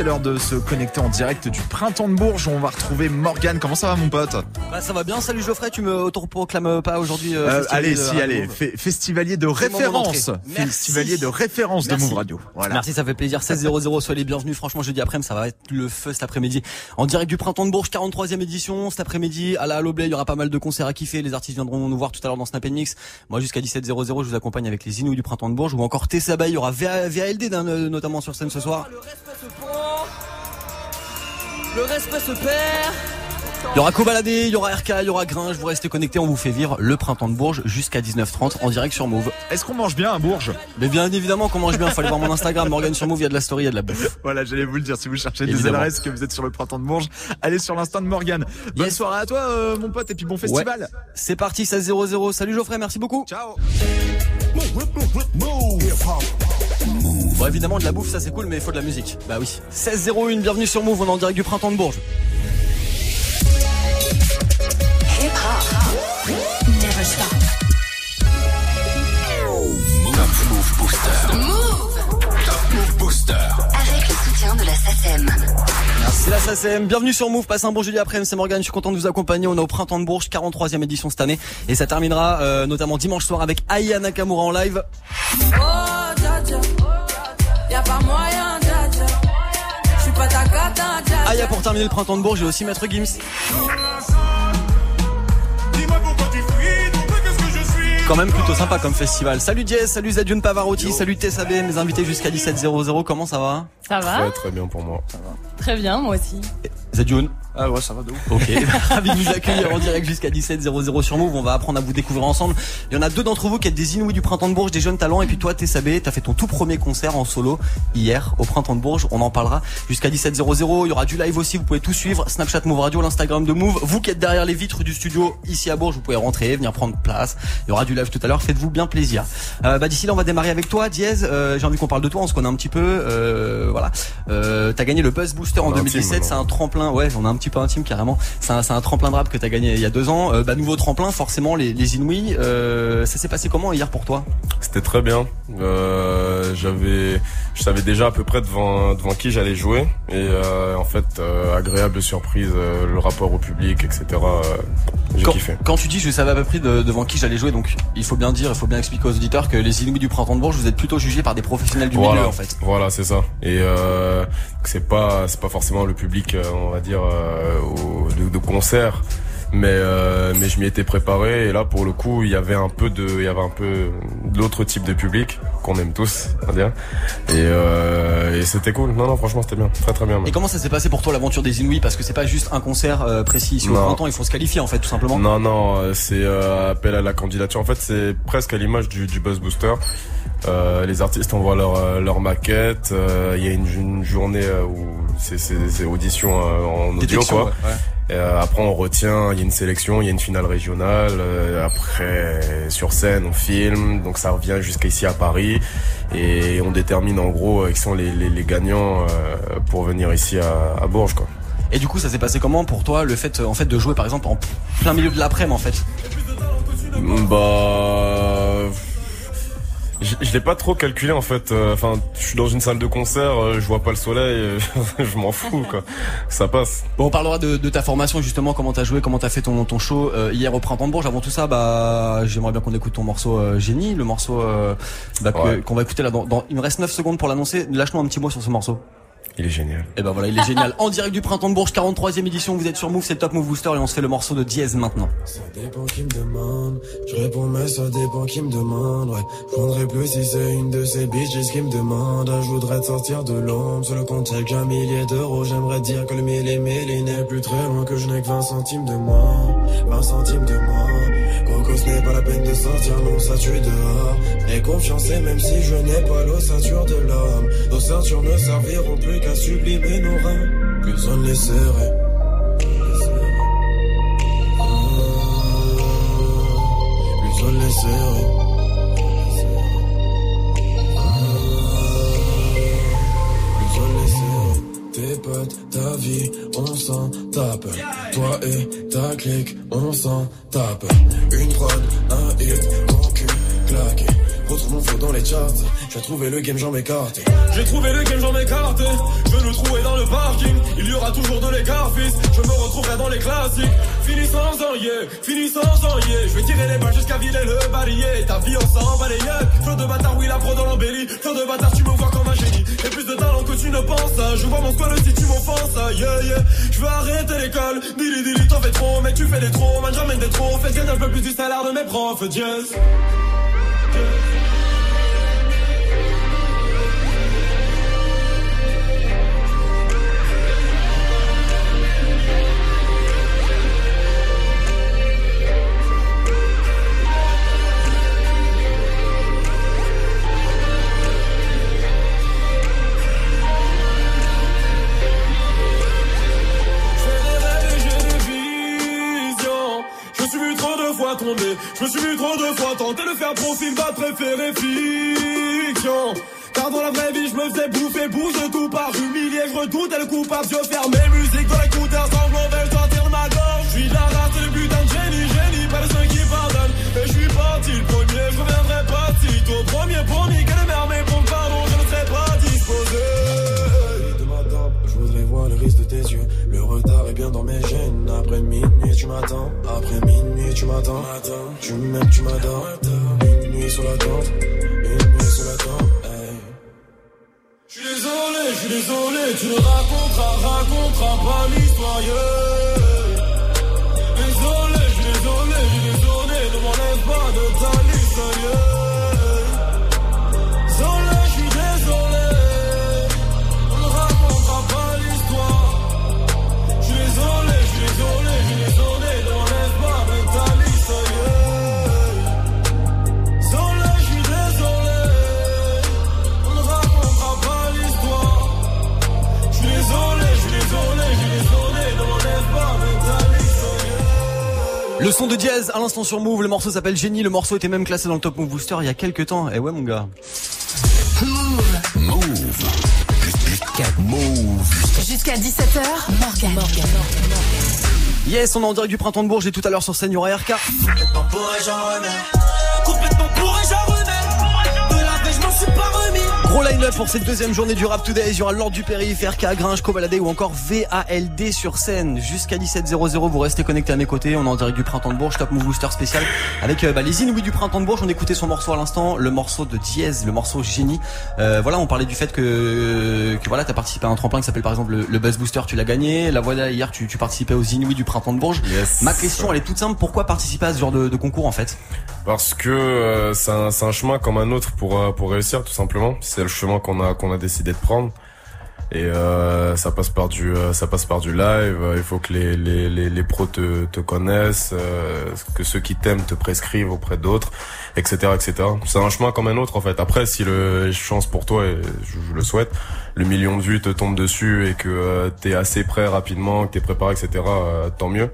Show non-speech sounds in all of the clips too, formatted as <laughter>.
c'est l'heure de se connecter en direct du printemps de Bourges. On va retrouver Morgan. Comment ça va, mon pote bah, Ça va bien. Salut Geoffrey, tu me autoproclames pas aujourd'hui euh, euh, Allez, si, allez. festivalier de référence. Festivalier de référence de Move Radio. Voilà. Merci, ça fait plaisir. 16 00 soyez les bienvenus. Franchement, jeudi après-midi, ça va être le feu cet après-midi. En direct du printemps de Bourges, 43e édition. Cet après-midi, à la Haloblay, il y aura pas mal de concerts à kiffer. Les artistes viendront nous voir tout à l'heure dans Snap Mix. Moi, jusqu'à 17 00 je vous accompagne avec les Inouïs du printemps de Bourges ou encore Tessa Bay. Il y aura VALD notamment sur scène ce soir. Le respect se perd. Il y aura Cobaladé, il y aura RK, il y aura Gringe. Vous restez connectés, on vous fait vivre le printemps de Bourges jusqu'à 19h30 en direct sur Move. Est-ce qu'on mange bien à Bourges? Mais bien évidemment qu'on mange bien. Fallait voir mon Instagram, Morgan sur Move, il y a de la story, il y a de la bouffe. Voilà, j'allais vous le dire. Si vous cherchez des LRS, que vous êtes sur le printemps de Bourges, allez sur l'instant de Morgan. Bonne soirée à toi, euh, mon pote, et puis bon festival. C'est parti, 16-0-0. Salut Geoffrey, merci beaucoup. Ciao. Bon, évidemment, de la bouffe, ça c'est cool, mais il faut de la musique. Bah oui. 16-01, bienvenue sur Move, on est en direct du printemps de Bourges. Move Booster. Avec le soutien de la SACEM. Merci la SACEM. Bienvenue sur Move. Passe un bon jeudi après-midi. C'est Morgan. Je suis content de vous accompagner. On est au Printemps de Bourges, 43e édition cette année. Et ça terminera euh, notamment dimanche soir avec Aya Nakamura en live. Oh, Y'a pas moyen, Je suis pas ta cata, Aya pour terminer le Printemps de Bourges. J'ai aussi Maître Gims. quand même plutôt sympa comme festival. Salut Jess, salut Zadjun Pavarotti, salut TSAB, mes invités jusqu'à 17h00. Comment ça va? Ça va? Très très bien pour moi. Très bien, moi aussi. Zadjun ah ouais, ça va de Ok, <laughs> ravi de vous accueillir en direct jusqu'à 17h00 sur Move. On va apprendre à vous découvrir ensemble. Il y en a deux d'entre vous qui êtes des Inouïs du Printemps de Bourges, des jeunes talents. Et puis toi, Tessabé, t'as fait ton tout premier concert en solo hier au Printemps de Bourges. On en parlera jusqu'à 17h00. Il y aura du live aussi. Vous pouvez tout suivre. Snapchat Move Radio, l'Instagram de Move. Vous qui êtes derrière les vitres du studio ici à Bourges, vous pouvez rentrer, venir prendre place. Il y aura du live tout à l'heure. Faites-vous bien plaisir. Euh, bah d'ici là, on va démarrer avec toi, Diez. Euh, J'ai envie qu'on parle de toi. On se connaît un petit peu. Euh, voilà. Euh, t'as gagné le Buzz Booster en 2017. C'est un tremplin. Ouais, on est un petit peu intime carrément. C'est un, un, tremplin de rap que tu as gagné il y a deux ans. Euh, bah, nouveau tremplin, forcément, les, les Inouïs. Euh, ça s'est passé comment hier pour toi? C'était très bien. Euh, j'avais, je savais déjà à peu près devant, devant qui j'allais jouer. Et en fait, agréable surprise, le rapport au public, etc. J'ai kiffé. Quand tu dis je savais à peu près devant qui j'allais jouer, donc il faut bien dire, il faut bien expliquer aux auditeurs que les Inouïs du Printemps de Bourges, vous êtes plutôt jugés par des professionnels du milieu en fait. Voilà, c'est ça. Et c'est pas, c'est pas forcément le public, on va dire, au de, de concert. Mais euh, mais je m'y étais préparé et là pour le coup il y avait un peu de il y avait un peu l'autre type de public qu'on aime tous on dire. Et, euh, et c'était cool. Non non franchement c'était bien. Très très bien et comment ça s'est passé pour toi l'aventure des Inouïs? Parce que c'est pas juste un concert euh, précis. Ici au printemps il faut se qualifier en fait tout simplement. Non non euh, c'est euh, appel à la candidature. En fait c'est presque à l'image du, du Buzz Booster euh, les artistes envoient leur, leur maquette. Il y a une, une journée où c'est audition en audio quoi. Ouais, euh, après, on retient, il y a une sélection, il y a une finale régionale. Euh, après, sur scène, on filme. Donc ça revient jusqu'à ici à Paris. Et on détermine en gros qui sont les, les, les gagnants euh, pour venir ici à, à Bourges. Quoi. Et du coup, ça s'est passé comment pour toi, le fait, en fait, de jouer par exemple en plein milieu de l'après-midi en fait? Bah je, je l'ai pas trop calculé en fait. Euh, enfin, je suis dans une salle de concert, euh, je vois pas le soleil, euh, <laughs> je m'en fous quoi. Ça passe. Bon, on parlera de, de ta formation justement, comment t'as joué, comment t'as fait ton, ton show hier au printemps de Bourges. Avant tout ça, bah, j'aimerais bien qu'on écoute ton morceau Génie, le morceau bah, qu'on va écouter là. Dans, dans, il me reste 9 secondes pour l'annoncer. Lâche-nous un petit mot sur ce morceau. Il est génial. Et ben voilà, il est génial. En direct du Printemps de Bourges, 43e édition, vous êtes sur Move, c'est Top Move Booster et on se fait le morceau de Diez maintenant. Ça dépend qui me demande, je réponds mais ça dépend qui me demande, ouais. Je prendrai plus si c'est une de ces bitches qui me demande. Je voudrais te sortir de l'ombre, sur le compte y'a qu'un millier d'euros. J'aimerais dire que le mille et mille n'est plus très loin, que je n'ai que 20 centimes de moi, 20 centimes de moi. Coco, ce n'est pas la peine de sortir, non, ça tue dehors. Et confiance, même si je n'ai pas l'ossature de l'homme, nos ceintures ne serviront plus qu'à sublimer nos reins, plus on les serrait. Plus on les. Ta vie, on s'en tape. Toi et ta clique, on s'en tape. Une prod, un hit, mon cul claqué. Retrouve mon dans les charts. J'ai trouvé le game, j'en m'écarte. J'ai trouvé le game, j'en m'écarte. Je le trouver dans aura toujours de l'écart, fils. Je me retrouverai dans les classiques. Fini sans un yeah, fini sans un yeah. Je vais tirer les balles jusqu'à vider le barillet. Ta vie, on s'en les Feu de bâtard, oui, la pro dans l'embellie. Feu de bâtard, tu me vois génie. J'ai plus de talent que tu ne penses. Je vois mon squad si tu m'offenses. Yeah, yeah. Je veux arrêter l'école. Dili, dili, t'en fais trop, mais tu fais des trop. Man, j'emmène des trop. Fais gagner un peu plus du salaire de mes profs. Je me suis vu trop de fois tenter de faire profil, va préférer fiction. Car dans la vraie vie, je me faisais bouffer, bouge de tout par humilié, je redoutais le coupable, je fermais musique dans l'écouteur, semblant veulent L'instant sur Move, le morceau s'appelle Génie, le morceau était même classé dans le Top Move Booster il y a quelques temps. Et eh ouais mon gars. Move. Move. Jusqu'à Move. Jusqu'à 17h, Morgan. Morgan. Yes, on est en direct du printemps de Bourges et tout à l'heure sur scène, il y aura RK. Complètement Complètement De la je m'en suis pas Gros line-up pour cette deuxième journée du Rap Today. Il y aura Lord du Périph', RK, Gringe, Cobaladé ou encore VALD sur scène. Jusqu'à 17h00, vous restez connectés à mes côtés. On est en direct du Printemps de Bourges, Top Move Booster spécial. Avec euh, bah, les Inouïs du Printemps de Bourges. On écoutait son morceau à l'instant, le morceau de Diez, le morceau Génie. Euh, voilà, on parlait du fait que, que voilà, t'as participé à un tremplin qui s'appelle par exemple le, Buzz Booster, tu l'as gagné. La voilà, hier, tu, tu participais aux Inouïs du Printemps de Bourges. Ma question, elle est toute simple. Pourquoi participer à ce genre de, de concours en fait? Parce que euh, c'est un, un, chemin comme un autre pour, euh, pour réussir, tout simplement. C'est le chemin qu'on a qu'on a décidé de prendre. Et euh, ça passe par du euh, ça passe par du live. Il faut que les les les, les pros te, te connaissent, euh, que ceux qui t'aiment te prescrivent auprès d'autres, etc. etc. C'est un chemin comme un autre en fait. Après, si le chance pour toi et je, le souhaite, le million de vues te tombe dessus et que t'es assez prêt rapidement, que t'es préparé, etc. tant mieux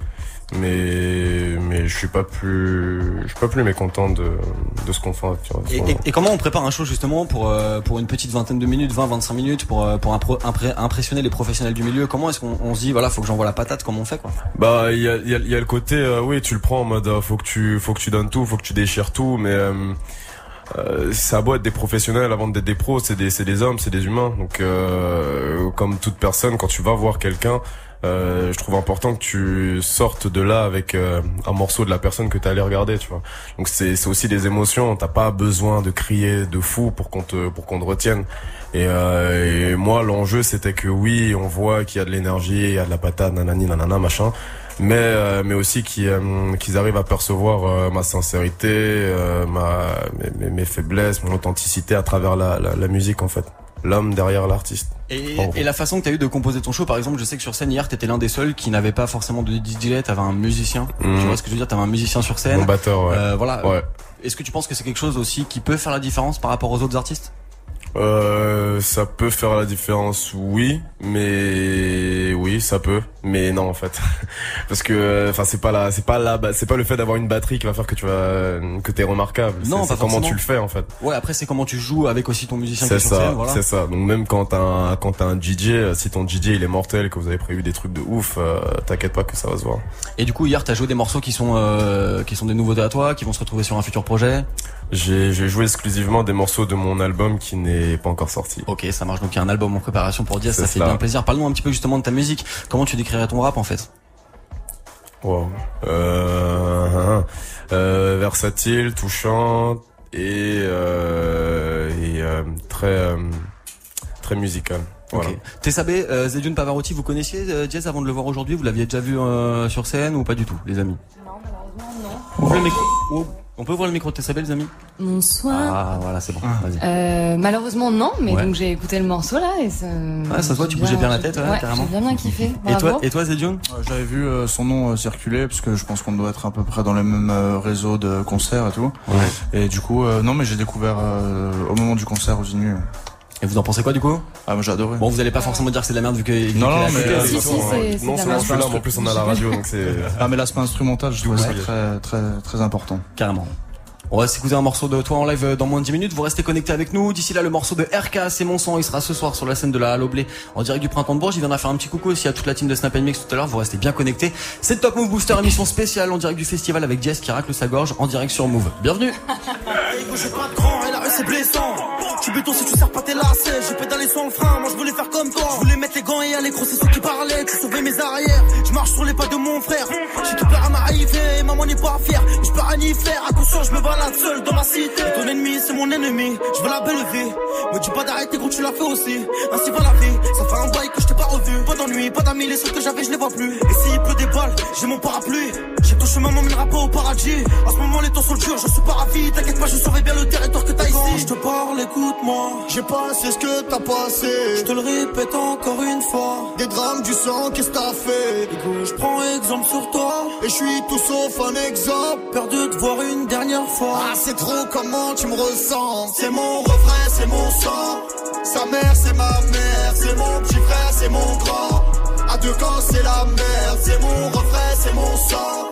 mais mais je suis pas plus je suis pas plus mécontent de de ce qu'on fait et, et, comment on prépare un show justement pour euh, pour une petite vingtaine de minutes 20 25 minutes pour euh, pour impressionner les professionnels du milieu? Comment est-ce qu'on se dit voilà faut que j'envoie la patate comment on fait quoi? Bah il y a il y a, y a, le côté euh, oui tu le prends en mode faut que tu faut que tu donnes tout faut que tu déchires tout mais euh, ça a beau être des professionnels avant d'être des pros, c'est des, c'est des hommes, c'est des humains. Donc, comme toute personne, quand tu vas voir quelqu'un, euh, je trouve important que tu sortes de là avec euh, un morceau de la personne que tu allé regarder, tu vois. Donc c'est c'est aussi des émotions, t'as pas besoin de crier de fou pour qu'on te pour qu'on te retienne. Et, euh, et moi l'enjeu c'était que oui, on voit qu'il y a de l'énergie, il y a de la patate, nanani nanana machin. Mais euh, mais aussi qu'ils qu'ils arrivent à percevoir ma sincérité, ma mes, mes, faiblesses, mon authenticité à travers la, la, la musique en fait l'homme derrière l'artiste. Et, et, la façon que tu as eu de composer ton show, par exemple, je sais que sur scène hier, t'étais l'un des seuls qui n'avait pas forcément de DJ, t'avais un musicien. Tu mhm. vois ce que je veux dire T'avais un musicien sur scène. Mon batteur, ouais. Euh, voilà. Ouais. Est-ce que tu penses que c'est quelque chose aussi qui peut faire la différence par rapport aux autres artistes? Euh, ça peut faire la différence, oui, mais oui, ça peut, mais non en fait, <laughs> parce que enfin c'est pas la, c'est pas la, c'est pas le fait d'avoir une batterie qui va faire que tu vas, que t'es remarquable. Non, c'est comment tu le fais en fait. Ouais, après c'est comment tu joues avec aussi ton musicien. C'est ça, voilà. c'est ça. Donc même quand t'as un, quand t'as un DJ, si ton DJ il est mortel, que vous avez prévu des trucs de ouf, euh, t'inquiète pas que ça va se voir. Et du coup hier t'as joué des morceaux qui sont, euh, qui sont des nouveautés à toi, qui vont se retrouver sur un futur projet? J'ai, joué exclusivement des morceaux de mon album qui n'est est pas encore sorti. Ok, ça marche. Donc il y a un album en préparation pour Diaz, ça fait bien plaisir. Parle-nous un petit peu justement de ta musique. Comment tu décrirais ton rap en fait? Wow. Euh, euh, versatile, touchant et, euh, et euh, très euh, très musical. Voilà. Okay. Tessabé, euh, Zedune Pavarotti, vous connaissiez euh, Jazz avant de le voir aujourd'hui? Vous l'aviez déjà vu euh, sur scène ou pas du tout, les amis? Non, malheureusement non. Le micro. Oh. On peut voir le micro de Tessabé, les amis Bonsoir. Ah, voilà, c'est bon. Vas-y. Euh, malheureusement, non, mais Ouais. donc j'ai écouté le morceau là et ça. Ouais, ça se voit, tu bougeais bien la tête, ouais, ouais, carrément. J'ai bien bien kiffé. Et toi, et toi, Zedune Euh, J'avais vu euh, son nom euh, circuler parce que je pense qu'on doit être à peu près dans le même euh, réseau de concerts et tout. Ouais. Et du coup, euh, non, mais j'ai découvert euh, au moment du concert aux Inuits. Et vous en pensez quoi du coup Ah, moi j'ai adoré. Bon, vous allez pas forcément dire que c'est de la merde vu que. Non, non, mais, euh, Si, si, façon, c'est- c'est non celui-là, mais en plus on a la radio, donc c'est. Ah, mais l'aspect instrumental, je trouvais ça très, très, très important. Carrément. On va s'écouter un morceau de toi en live euh, dans moins de 10 minutes. Vous restez connectés avec nous. D'ici là, le morceau de RK, c'est mon son. Il sera ce soir sur la scène de la Halo Blé en direct du Printemps de Bourges. Il viendra faire un petit coucou aussi à toute la team de Snap Mix tout à l'heure. Vous restez bien connectés. C'est Top Move Booster, émission spéciale en direct du festival avec Jess qui racle sa gorge en direct sur Move. Bienvenue. <laughs> Si tu pas tes lacets. Le frein, moi je voulais faire comme toi. Je voulais mettre les gants et aller ceux qui parlaient. Je marche sur les pas de mon frère. J'ai tout peur à. Je peux y faire, attention, je me balade seul dans ma cité. Ton ennemi, c'est mon ennemi. Je veux la belle vie. Me dis pas d'arrêter quand tu l'as fait aussi. Ainsi va la vie. Ça fait un bail que je t'ai pas revu. Pas d'ennui, pas d'amis, les seuls que j'avais, je les vois plus. Et s'il pleut des balles, j'ai mon parapluie. J'ai ton chemin m'emmènera pas au paradis. En ce moment, les temps sont durs, je suis pas ravi. T'inquiète pas, je surveille bien le territoire que t'as ici. Quand je te parle, écoute-moi. J'ai passé ce que t'as passé. Je te le répète encore une fois. Des drames, du sang, qu'est-ce que t'as fait? Je prends exemple sur toi. Et je suis tout sauf un exemple. Peur de te voir une dernière fois. Ah, c'est trop comment tu me ressens? C'est mon refrain, c'est mon sang. Sa mère, c'est ma mère. C'est mon petit frère, c'est mon grand. À deux camps, c'est la merde. C'est mon refrain, c'est mon sang.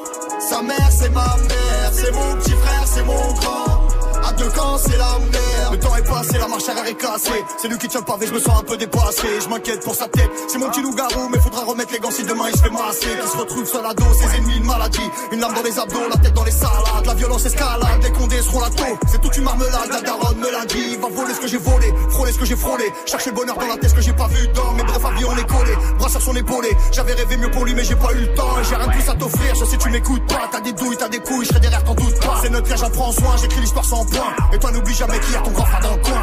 Sa mère, c'est ma mère. C'est mon petit frère, c'est mon grand. À deux camps, c'est la merde. Le temps est passé, est cassée. C'est lui qui tient le pavé, je me sens un peu dépassé. Je m'inquiète pour sa tête. C'est mon petit loup-garou, mais faudra remettre les gants si demain il se fait masser. Qui se retrouve sur la dos, ses ennemis, une maladie. Une lame dans les abdos, la tête dans les salades. La violence escalade, les condés seront la taux. C'est toute une marmelade, la daronne me l'a dit. Va voler ce que j'ai volé, frôler ce que j'ai frôlé. Chercher le bonheur dans la tête, ce que j'ai pas vu dans. Mais bref, à vie, on est collé. Bras sur son épaulé. J'avais rêvé mieux pour lui, mais j'ai pas eu le temps. J'ai rien de plus à t'offrir, je sais tu m'écoutes pas. T'as des douilles, t'as des couilles, je serai derrière, t'en doute pas. C'est notre cas, j'en prends soin, j'écris l'histoire sans point. Et toi, n'oublie jamais qu'il y a ton grand coin.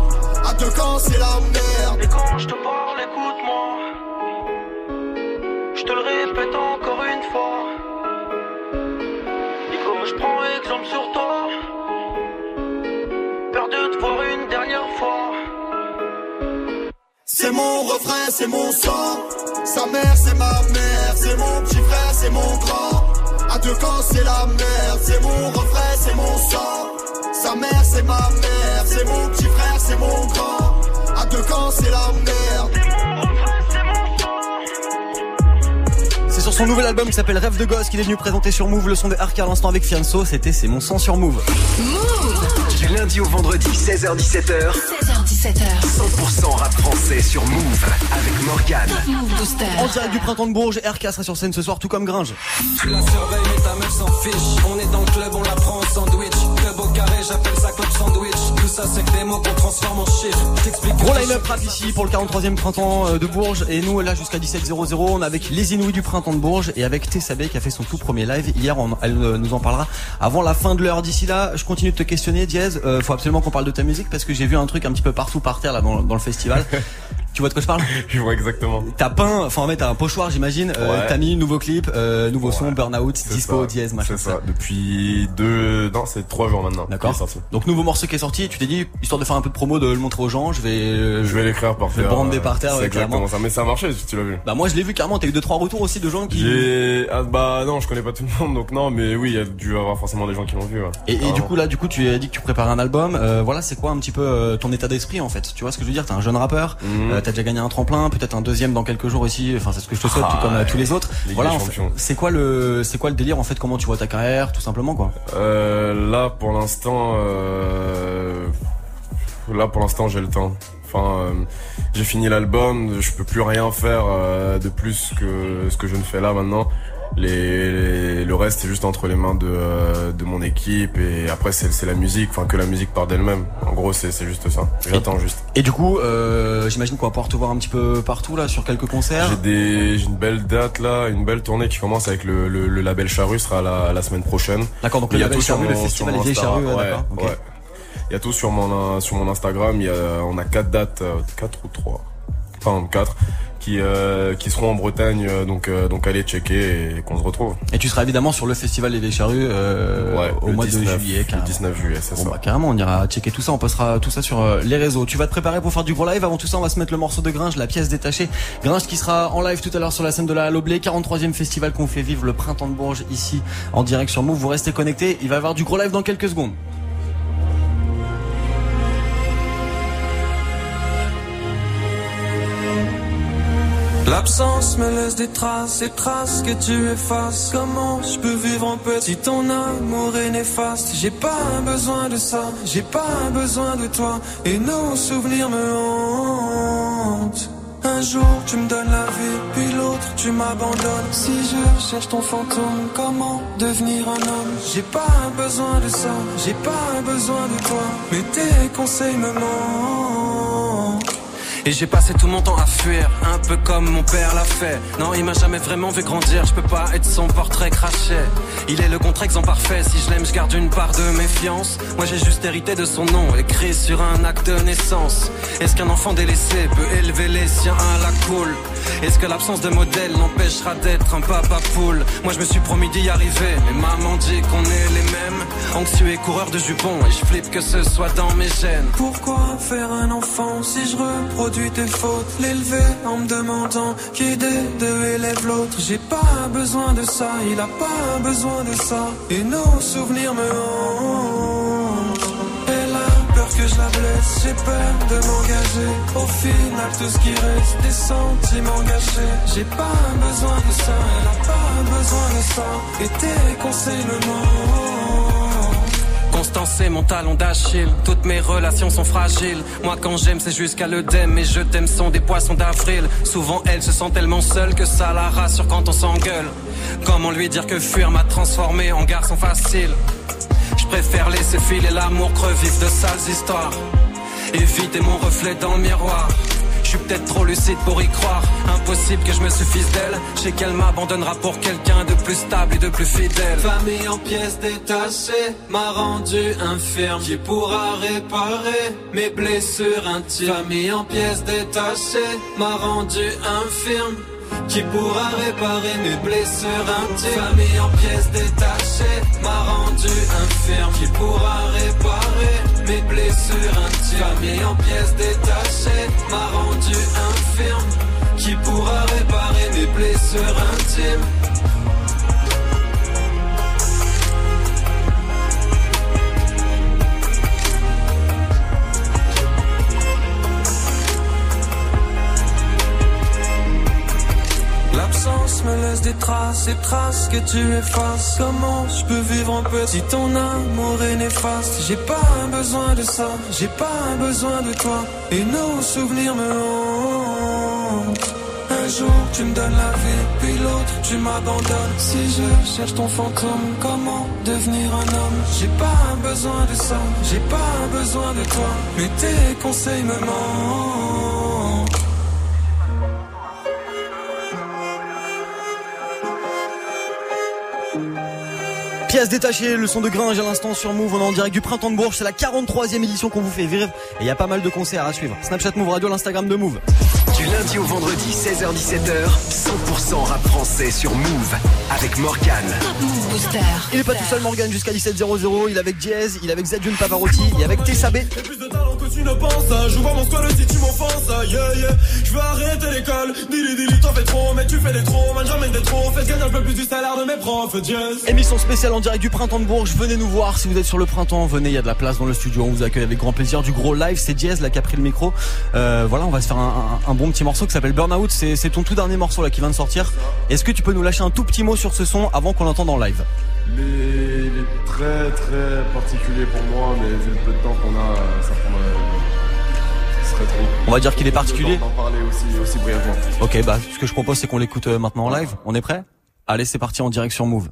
À deux camps, c'est la merde. Et quand je te parle, écoute-moi. Je te le répète encore une fois. Et comme je prends exemple sur toi. Peur de te voir une dernière fois. C'est mon refrain, c'est mon sang. Sa mère, c'est ma mère. C'est mon petit frère, c'est mon grand. Deux camps, c'est la merde. C'est mon refrain, c'est mon sang. Sa mère, c'est ma mère. C'est mon petit frère, c'est mon grand. À deux camps, c'est la merde. Son nouvel album qui s'appelle Rêve de gosse qu'il est venu présenter sur Move le son de RK à l'instant avec Fianso. C'était C'est mon sang sur Move. Move Du lundi au vendredi, 16h-17h, 16h17h 100% rap français sur Move avec Morgane. Move Booster En direct du printemps de Bourges, RK sera sur scène ce soir tout comme Gringe. Tu la surveilles mais ta meuf s'en fiche On est dans le club, on la prend en sandwich Club au carré, j'appelle ça club sandwich ça c'est que des mots qu'on transforme en chiffres. Gros line-up rap ici pour le 43e printemps euh, de Bourges. Et nous là jusqu'à 17h00 on est avec les Inouïs du printemps de Bourges et avec Tessabé qui a fait son tout premier live hier. On- elle euh, nous en parlera avant la fin de l'heure. D'ici là je continue de te questionner Diaz. Euh, faut absolument qu'on parle de ta musique parce que j'ai vu un truc un petit peu partout par terre là dans, dans le festival <laughs> Tu vois de quoi je parle <laughs> Je vois exactement. T'as peint, enfin en fait t'as un pochoir j'imagine, euh, Ouais. t'as mis nouveau clip, euh, nouveau son, burnout, dispo, ça. dièse, machin. C'est ça. Depuis deux, non, c'est trois jours maintenant. D'accord. Donc nouveau morceau qui est sorti, tu t'es dit, histoire de faire un peu de promo, de le montrer aux gens, je vais... euh, Je vais l'écrire par Je vais brander euh, par terre, C'est exactement ça. Mais ça a marché, tu l'as vu. Bah moi je l'ai vu carrément, t'as eu deux trois retours aussi de gens qui... Ah, bah non, je connais pas tout le monde, donc non, mais oui, il y a dû avoir forcément des gens qui l'ont vu. ouais. Et, et du coup là, du coup, tu as dit que tu préparais un album. Euh, voilà, c'est quoi un petit peu ton état d'esprit en fait? Tu vois ce que je veux dire? T'es un jeune rappeur, Mhm. T'as déjà gagné un tremplin, peut-être un deuxième dans quelques jours ici. Enfin, c'est ce que je te souhaite, Ah, tout comme euh, tous les autres. Ligue voilà, c'est quoi le, c'est quoi le délire en fait Comment tu vois ta carrière, tout simplement quoi? Euh, là, pour l'instant, euh, là, pour l'instant, j'ai le temps. Enfin, euh, j'ai fini l'album, je peux plus rien faire de plus que ce que je ne fais là maintenant. Les, les- le reste c'est juste entre les mains de, euh, de mon équipe et après c'est la musique, enfin que la musique part d'elle-même. En gros c'est juste ça. J'attends juste. Et du coup, euh, j'imagine qu'on va pouvoir te voir un petit peu partout là sur quelques concerts. J'ai une belle date là, une belle tournée qui commence avec le, le, le label Charrue sera la, la semaine prochaine. D'accord, donc Il le y a label tout sur mon- le sur festival mon des Insta, Charrues, ouais, ouais, d'accord, ok. ouais. Il y a tout sur mon sur mon Instagram. Il y a on a quatre dates, euh, quatre ou trois, enfin quatre, qui euh, qui seront en Bretagne. euh, Donc euh, donc allez checker et qu'on se retrouve. Et tu seras évidemment sur le festival des Vieilles Charrues euh, Ouais, au mois 19, de juillet. le carrément. 19 juillet, c'est Bon ça. bah carrément, on ira checker tout ça, on postera tout ça sur les réseaux. Tu vas te préparer pour faire du gros live. Avant tout ça, on va se mettre le morceau de Gringe, la pièce détachée. Gringe qui sera en live tout à l'heure sur la scène de la Loblé, 43e festival qu'on fait vivre le printemps de Bourges ici en direct sur Move. Vous restez connectés, il va y avoir du gros live dans quelques secondes. L'absence me laisse des traces, des traces que tu effaces. Comment je peux vivre en paix si ton amour est néfaste? J'ai pas besoin de ça, j'ai pas besoin de toi. Et nos souvenirs me hantent. Un jour tu me donnes la vie, puis l'autre tu m'abandonnes. Si je cherche ton fantôme, comment devenir un homme? J'ai pas besoin de ça, j'ai pas besoin de toi. Mais tes conseils me manquent. Et j'ai passé tout mon temps à fuir, un peu comme mon père l'a fait. Non, il m'a jamais vraiment vu grandir, je peux pas être son portrait craché. Il est le contre-exemple parfait, si je l'aime, je garde une part de méfiance. Moi j'ai juste hérité de son nom, écrit sur un acte de naissance. Est-ce qu'un enfant délaissé peut élever les siens à la cool Est-ce que l'absence de modèle l'empêchera d'être un papa poule? Moi je me suis promis d'y arriver, mais maman dit qu'on est les mêmes. Anxieux et coureur de jupons, et je flippe que ce soit dans mes gènes. Pourquoi faire un enfant si je reproduis tes fautes L'élever en me demandant qui des deux élève l'autre. J'ai pas besoin de ça, il a pas besoin de ça. Et nos souvenirs me hantent. Elle a peur que je la blesse, j'ai peur de m'engager. Au final, tout ce qui reste, des sentiments gâchés. J'ai pas besoin de ça, elle a pas besoin de ça. Et tes conseils me manquent. Constance, c'est mon talon d'Achille. Toutes mes relations sont fragiles. Moi, quand j'aime, c'est jusqu'à l'œdème. Et je t'aime sont des poissons d'avril. Souvent, elle se sent tellement seule que ça la rassure quand on s'engueule. Comment lui dire que fuir m'a transformé en garçon facile? Je préfère laisser filer l'amour creux de sales histoires. Éviter mon reflet dans le miroir. Je suis peut-être trop lucide pour y croire. Impossible que je me suffise d'elle. Je sais qu'elle m'abandonnera pour quelqu'un de plus stable et de plus fidèle. Famille en pièces détachées m'a rendu infirme. Qui pourra réparer mes blessures intimes. Famille en pièces détachées m'a rendu infirme. Qui pourra réparer mes blessures intimes? Famille en pièces détachées m'a rendu infirme. Qui pourra réparer mes blessures intimes? Famille en pièces détachées m'a rendu infirme. Qui pourra réparer mes blessures intimes? Me laisse des traces, des traces que tu effaces. Comment je peux vivre en paix si ton amour est néfaste? J'ai pas besoin de ça, j'ai pas besoin de toi. Et nos souvenirs me hantent. Un jour tu me donnes la vie, puis l'autre tu m'abandonnes. Si je cherche ton fantôme, comment devenir un homme? J'ai pas besoin de ça, j'ai pas besoin de toi. Mais tes conseils me manquent. Pièce détachée, le son de Gringe à l'instant sur Move, on est en direct du printemps de Bourges, c'est la 43e édition qu'on vous fait vivre et il y a pas mal de concerts à suivre. Snapchat Move Radio, l'Instagram de Move. Lundi au vendredi, 16h-17h, 100% rap français sur Move avec Morgan. Il est pas tout seul Morgan jusqu'à 17h00, il est avec Diaz, il est avec Zedjun Pavarotti, il est avec Tessabé. plus de talent que tu ne penses. Je vois mon squad si tu m'offenses. Yeah, yeah. Je veux arrêter l'école. Dili, dili, t'en fais trop, mais tu fais des trop. Man, j'emmène des trop. Fais gagner un peu plus du salaire de mes profs. Yes. Émission spéciale en direct du printemps de Bourges. Venez nous voir si vous êtes sur le printemps. Venez, il y a de la place dans le studio. On vous accueille avec grand plaisir. Du gros live, c'est Diaz là qui a pris le micro. Euh, voilà, on va se faire un, un- un bon petit morceau qui s'appelle Burnout. C'est ton tout dernier morceau là qui vient de sortir. Est-ce que tu peux nous lâcher un tout petit mot sur ce son avant qu'on l'entende en live? Il est, il est très très particulier pour moi, mais vu le peu de temps qu'on a, euh, ça prendrait. Ce serait trop. On va dire qu'il est particulier? D'en parler aussi, aussi brièvement. Ok, bah ce que je propose c'est qu'on l'écoute euh, maintenant en live. On est prêt? Allez, c'est parti en direct sur Move.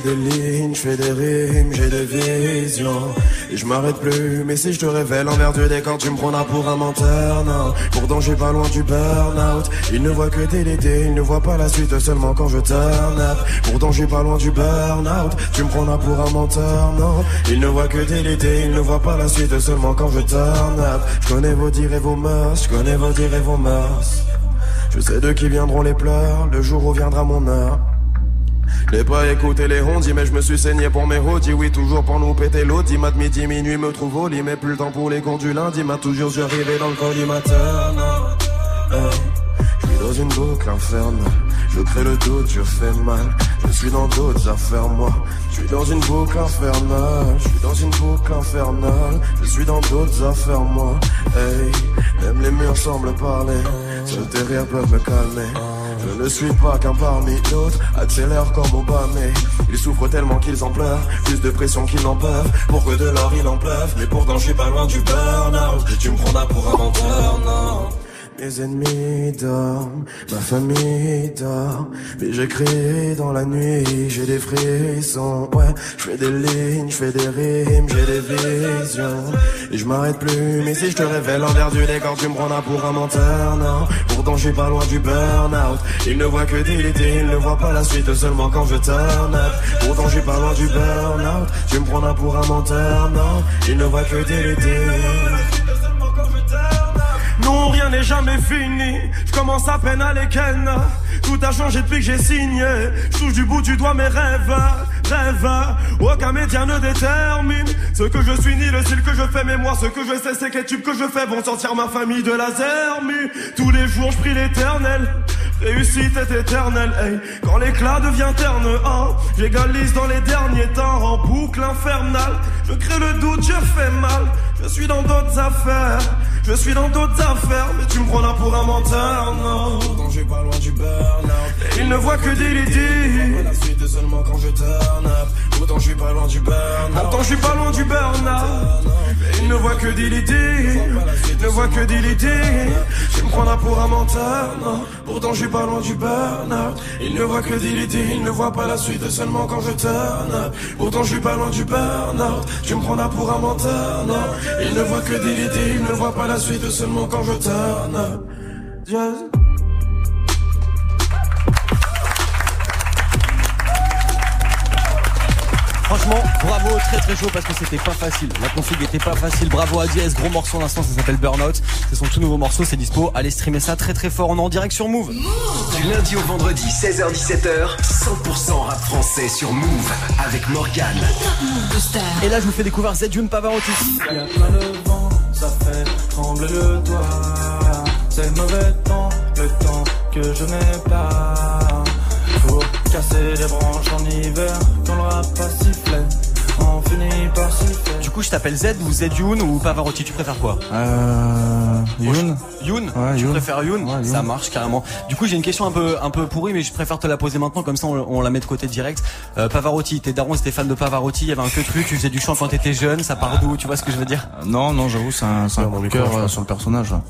Fais des lignes, je fais des rimes, j'ai des visions, et je m'arrête plus, mais si je te révèle envers du décor, tu me prendras pour un menteur, non, pourtant j'ai pas loin du burn-out, il ne voit que idées, il ne voit pas la suite seulement quand je turn up, pourtant j'ai pas loin du burn-out, tu me prendras pour un menteur, non, il ne voit que idées, il ne voit pas la suite seulement quand je turn up, je connais vos dires et vos mœurs, je connais vos dires et vos mœurs, je sais de qui viendront les pleurs, le jour où viendra mon heure. Je n'ai pas écouté les rondis, mais je me suis saigné pour mes rodis. Oui, toujours pour nous péter l'audi. Mat midi, minuit, me trouve au lit. Mais plus le temps pour les cours du lundi. M'a toujours dû arriver dans le collimateur. Hey. Je suis dans une boucle infernale. Je crée le doute, je fais mal. Je suis dans d'autres affaires, moi. Je suis dans une boucle infernale. Je suis dans une boucle infernale. Je suis dans d'autres affaires, moi. Hey, même les murs semblent parler. Tes rires peuvent me calmer. Je ne suis pas qu'un parmi d'autres. Accélère comme Obama. Ils souffrent tellement qu'ils en pleurent. Plus de pression qu'ils n'en peuvent. Pour que de l'or il en pleuve. Mais pourtant je suis pas loin du burn-out. Tu me prendras pour un menteur, non. Mes ennemis dorment, ma famille dort, mais j'écris dans la nuit, j'ai des frissons, ouais, je fais des lignes, je fais des rimes, j'ai des visions, et je m'arrête plus, mais si je te révèle l'envers du décor, tu me prendras pour un menteur, non, pourtant je suis pas loin du burn-out, il ne voit que idées, il ne voit pas la suite seulement quand je turn up, pourtant je suis pas loin du burn-out, tu me prendras pour un menteur, non, il ne voit que idées. Rien n'est jamais fini. Je commence à peine à les. Tout a changé depuis que j'ai signé. Je touche du bout du doigt mes rêves. Rêves. Aucun média ne détermine ce que je suis ni le style que je fais. Mais moi, ce que je sais, c'est que les tubes que je fais vont sortir ma famille de la zermie. Tous les jours, je prie l'éternel. Réussite est éternelle, hey. Quand l'éclat devient terne, hein, j'égalise dans les derniers temps en boucle infernale. Je crée le doute, je fais mal. Je suis dans d'autres affaires. Je suis dans d'autres affaires, mais tu me prends là pour un menteur, non. Pourtant suis pas loin du burn-out. Il ne voit que des ladies. La suite seulement quand je turn up. Pourtant je suis pas loin du burn-out. Pourtant je suis pas loin du burn-out. Il ne voit que des ladies. Il ne voit que des ladies. Tu me prendras pour un menteur, non. Pourtant je suis pas loin du burn-out. Il ne voit que des ladies. Il ne voit pas la suite seulement quand je turn up. Pourtant je suis pas loin du burn-out. Tu me prendras pour un menteur, non. Il ne voit que des ladies. Il ne voit pas la suite seulement quand je turn up. Franchement, bravo, très très chaud parce que c'était pas facile. La config était pas facile. Bravo à Diaz, gros morceau à l'instant, ça s'appelle Burnout. C'est son tout nouveau morceau, c'est dispo. Allez streamer ça très très fort. On est en direct sur Move. Du lundi au vendredi, 16h-17h, 100% rap français sur Move avec Morgan. Et là, je vous fais découvrir Zedjun Pavarotti. Y a plein de vent, ça fait trembler le toit. C'est le mauvais temps, le temps que je n'ai pas. Faut casser les branches en hiver quand le rap pas sifflait. En fini par s'y faire. Du coup, je t'appelle Z ou Z Youn ou Pavarotti, tu préfères quoi Euh. Youn Youn Ouais, Tu Youn. préfères Youn Ouais, Youn. Ça marche carrément. Du coup, j'ai une question un peu un peu pourrie, mais je préfère te la poser maintenant, comme ça on, on la met de côté direct. Euh, Pavarotti, tes darons étaient fans de Pavarotti, il y avait un que truc, tu faisais du chant quand t'étais jeune, ça part d'où Tu vois ce que je veux dire? Non, non, j'avoue, c'est un, c'est un coup de cœur je euh, sur le personnage. là.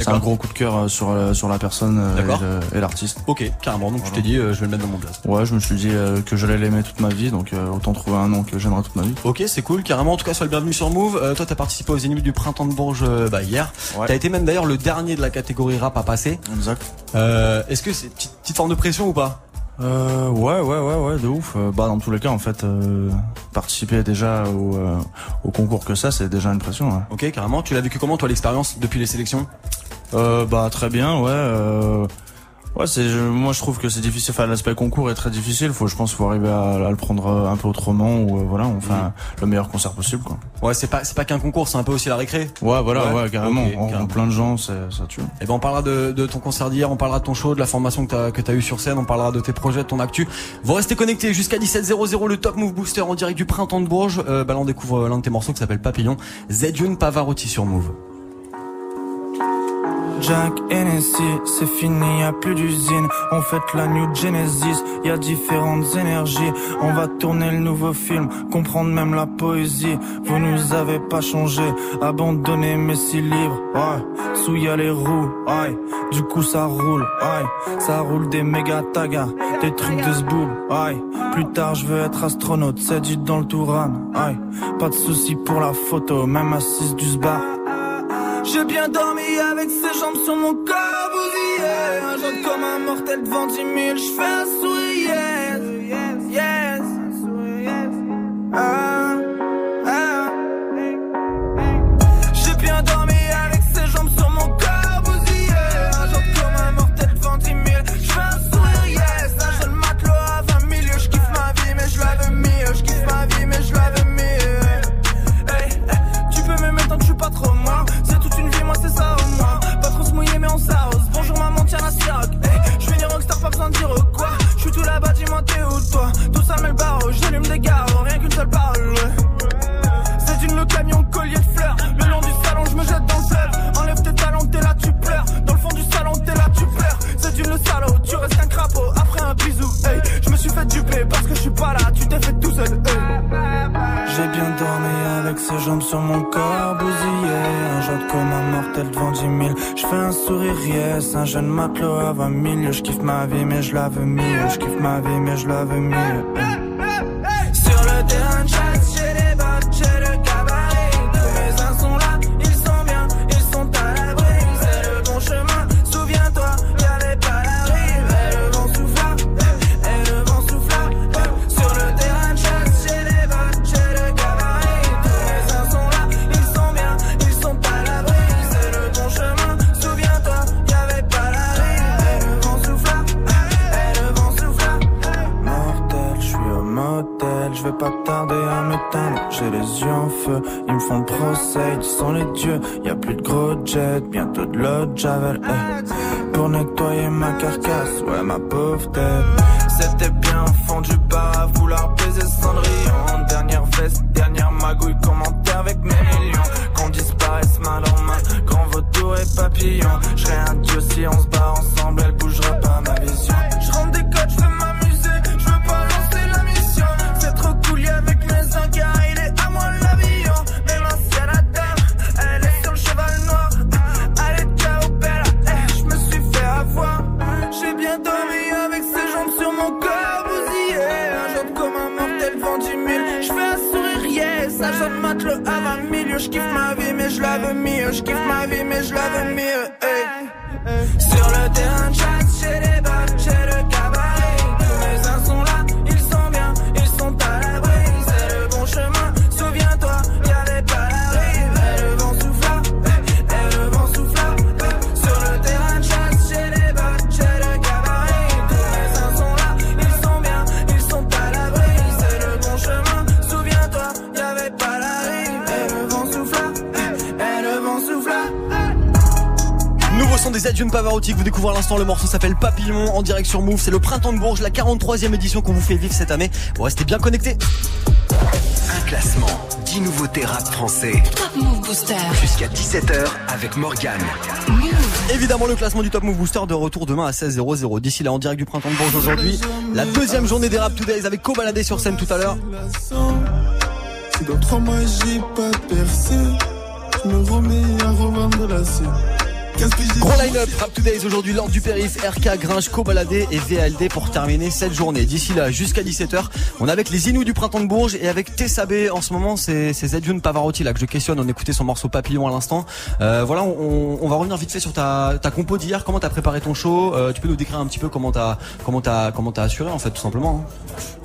C'est un gros coup de cœur euh, sur, euh, sur la personne euh, et l'artiste. Ok, carrément. Donc je t'ai dit, euh, je vais le mettre dans mon place. Ouais, je me suis dit euh, que j'allais l'aimer toute ma vie, donc euh, autant trouver un nom que j'aimerais toute ma vie. Ok, c'est cool, carrément. En tout cas, sur le bienvenu sur Move. Toi, t'as participé aux Zénith du printemps de Bourges bah, hier. Ouais. T'as été même d'ailleurs le dernier de la catégorie rap à passer. Exact. Est-ce que c'est petite, petite forme de pression ou pas? Euh, ouais, ouais, ouais, ouais, de ouf. Euh, bah, dans tous les cas, en fait, euh, participer déjà au, euh, au concours que ça, c'est déjà une pression. Ouais. Ok, carrément. Tu l'as vécu comment, toi, l'expérience depuis les sélections? Euh, bah, très bien, ouais. Euh, ouais, c'est, je- moi, je trouve que c'est difficile. Enfin, l'aspect concours est très difficile. Faut, je pense, faut arriver à, à le prendre euh, un peu autrement ou euh, voilà, on fait un- le meilleur concert possible, quoi. Ouais, c'est pas c'est pas qu'un concours, c'est un peu aussi la récré. Ouais, voilà, ouais, carrément. On carrément. plein de gens, c'est, ça tue. Et ben on parlera de, de ton concert d'hier, on parlera de ton show, de la formation que t'as que t'as eu sur scène, on parlera de tes projets, de ton actu. Vous restez connectés jusqu'à 17h00 le Top Move Booster en direct du printemps de Bourges. Euh, bah là on découvre l'un de tes morceaux qui s'appelle Papillon. Zedune Pavarotti sur Move. Jack Hennessy, c'est fini, y a plus d'usine. On fête la New Genesis, y a différentes énergies. On va tourner le nouveau film, comprendre même la poésie. Vous nous avez pas changé, abandonné mes six livres. Ouais, sous y a les roues, ouais. Du coup ça roule, ouais. Ça roule des méga tagas, des trucs de zboob, ouais. Plus tard je veux être astronaute, c'est dit dans le Touran, ouais. Pas de soucis pour la photo, même assise du sbar. J'ai bien dormi avec ses jambes sur mon corps bousillé Un jour comme un mortel devant 10 000 Je fais un sourire. Yes, yes. Ah, ah. Je kiffe ma vie, mais je l'avais mis. Je kiffe ma vie, mais je hey. Des Adjun Pavarotti que vous découvrez à l'instant. Le morceau s'appelle Papillon en direct sur Move. C'est le printemps de Bourges, la 43e édition qu'on vous fait vivre cette année. Bon, restez bien connectés. Un classement. 10 nouveautés rap français. Top Move Booster. Jusqu'à 17h avec Morgane. Évidemment, le classement du Top Move Booster de retour demain à 16h00. D'ici là, en direct du Printemps de Bourges aujourd'hui. La deuxième journée des Rap Todays avec Cobaladé sur scène tout à l'heure. Si dans trois mois j'ai pas percé, je me remets à revendre la scène. Gros line-up, Rap Todays aujourd'hui, Lord du Périph, RK, Gringe, Cobaladé et VLD pour terminer cette journée. D'ici là, jusqu'à 17h, on est avec les Inous du Printemps de Bourges et avec Tessabé. En ce moment, c'est Zedjun Pavarotti là que je questionne. On écoutait son morceau Papillon à l'instant. Euh, voilà, on, on va revenir vite fait sur ta, ta compo d'hier. Comment t'as préparé ton show? Euh, Tu peux nous décrire un petit peu comment t'as comment t'as comment t'as assuré en fait tout simplement.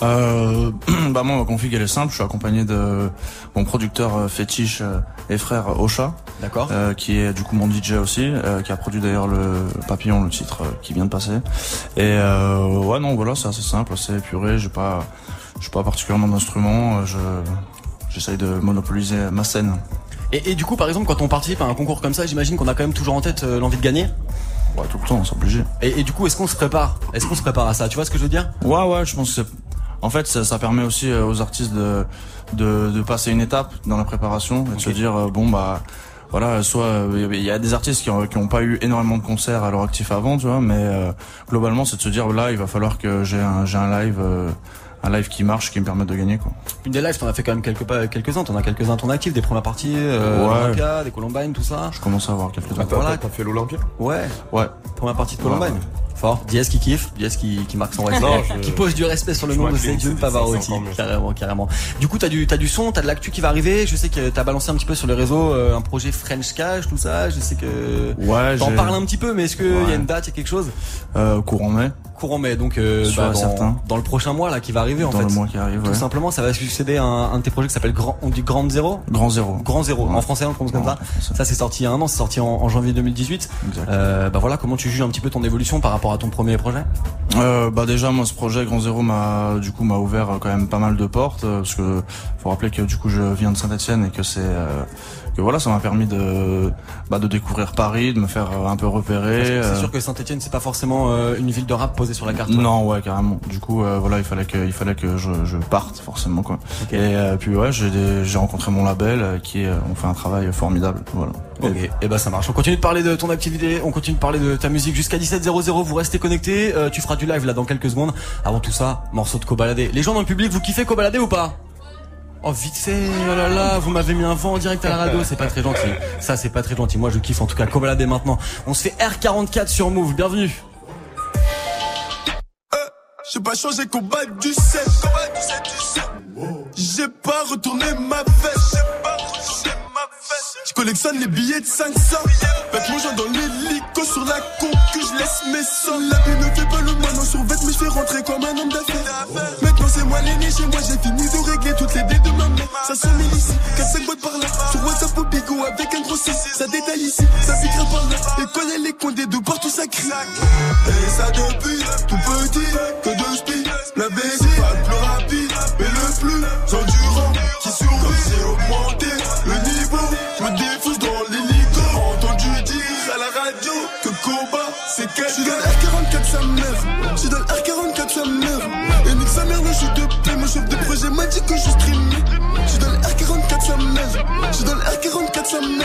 hein Euh, <clears throat> bah moi ma config elle est simple, je suis accompagné de mon producteur fétiche et frère Ocha, d'accord, euh, qui est du coup mon DJ aussi, euh, qui a produit d'ailleurs le Papillon, le titre euh, qui vient de passer. Et euh, ouais non voilà c'est assez simple, assez épuré, j'ai pas, j'ai pas particulièrement d'instruments, euh, je j'essaye de monopoliser ma scène. Et, et du coup, par exemple, quand on participe à un concours comme ça, j'imagine qu'on a quand même toujours en tête l'envie de gagner? Ouais, tout le temps, c'est obligé. Et, et du coup, est-ce qu'on se prépare? Est-ce qu'on se prépare à ça? Tu vois ce que je veux dire? Ouais, ouais, je pense que c'est... En fait, ça, ça permet aussi aux artistes de, de, de passer une étape dans la préparation et de se dire, bon, bah, voilà, soit euh, il y a des artistes qui ont, qui ont pas eu énormément de concerts à leur actif avant, tu vois, mais euh, globalement, c'est de se dire, là, il va falloir que j'ai un, j'ai un live, euh, un live qui marche, qui me permette de gagner, quoi. Une des lives, t'en as fait quand même quelques pas- quelques-uns. T'en as quelques-uns à ton actif, des premières parties, euh, Ouais. Olympia, des Columbine, tout ça. Je commence à avoir quelques Ah, t'as- t'as- t'as fait l'Olympia? Ouais. Ouais. Première partie de Ouais, Columbine. ouais. Fort. Diaz qui kiffe, Diaz qui, qui marque son <laughs> respect, je- qui pose du respect sur le je nom de c'est- Pavarotti. Carrément, carrément. Du coup, t'as du, t'as du son, t'as de l'actu qui va arriver. Je sais que t'as balancé un petit peu sur les réseaux euh, un projet French Cash, tout ça. Je sais que Ouais, t'en parles un petit peu, mais est-ce qu'il y a une date, il y a quelque chose? Euh, courant mai. Courant mai, donc euh, bah, dans, certain. dans le prochain mois là qui va arriver en Dans fait. le mois qui arrive, Tout ouais. simplement, ça va succéder à un, un de tes projets qui s'appelle Grand, on dit Grand Zéro? Grand Zéro. Grand Zéro. En français, on prononce comme ça. Ça, c'est sorti il y a un an. C'est sorti en, en janvier 2018. Euh, bah voilà, comment tu juges un petit peu ton évolution par rapport à ton premier projet Euh, bah déjà moi ce projet Grand Zéro m'a du coup m'a ouvert euh, quand même pas mal de portes euh, parce que faut rappeler que du coup je viens de Saint-Etienne et que c'est que voilà ça m'a permis de bah, de découvrir Paris de me faire euh, un peu repérer C'est euh, sûr que Saint-Etienne, c'est pas forcément euh, une ville de rap posée sur la carte. non ouais carrément du coup voilà il fallait que il fallait que je, je parte forcément quoi et puis ouais j'ai des- j'ai rencontré mon label qui euh, on fait un travail formidable voilà Ok, et bah ça marche. On continue de parler de ton activité, on continue de parler de ta musique jusqu'à 17h00. Vous restez connectés, euh, tu feras du live là dans quelques secondes. Avant tout ça, morceau de Cobaladé. Les gens dans le public, vous kiffez Cobaladé ou pas? Oh vite fait, oh là là, vous m'avez mis un vent en direct à la radio, c'est pas très gentil. Ça c'est pas très gentil. Moi je kiffe en tout cas Cobaladé maintenant. On se fait R44 sur Move. Bienvenue. J'ai pas changé combat du 7 J'ai pas retourné ma veste Je collectionne les billets de 500 Avec mon genre dans l'hélico sur la concu Je laisse mes sons. La vie ne fait pas le moineau sur vête Mais je fais rentrer comme un homme d'affaires. Maintenant c'est moi l'aîné chez moi J'ai fini de régler toutes les dettes de ma mère. Ça sent ici 4-5 boîtes par là. Sur WhatsApp au bigot avec un gros 6 Ça détaille ici, ça piquera par là. Et quand elle est condé de partout ça crie. Et ça depuis tout petit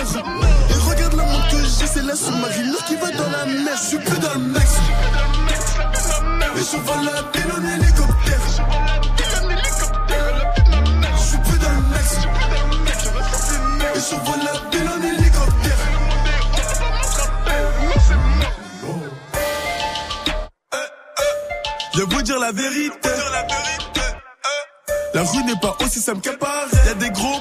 R44 sa mère Et regarde la montre que j'ai C'est la sous-marine qui va dans la mer Je suis plus dans le et je vole la en hélicoptère. Je suis plus dans le. Et je vole la en hélicoptère. Je vous dire la vérité. La rue n'est pas aussi simple paraît. Y'a des gros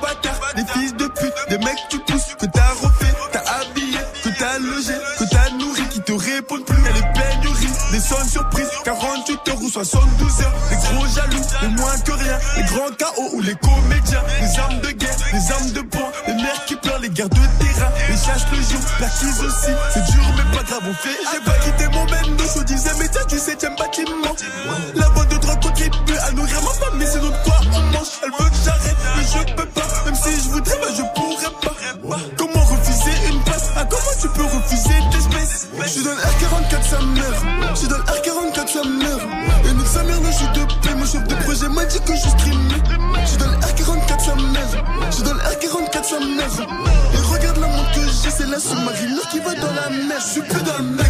les grands chaos ou les comédiens, les armes de guerre, les armes de poing, les mères qui pleurent, les guerres de terrain, les chasses le jour, l'acquise aussi. C'est dur mais pas grave, on fait. J'ai pas quitté mon bendo, je disais, mais tiens, du 7ème bâtiment. Que je suis streamé. J'suis dans le R44 sa mère. J'suis dans le R44 sa mère. Et regarde la montre que j'ai, c'est la sous-marine qui va dans la mer. J'suis plus dans le mec.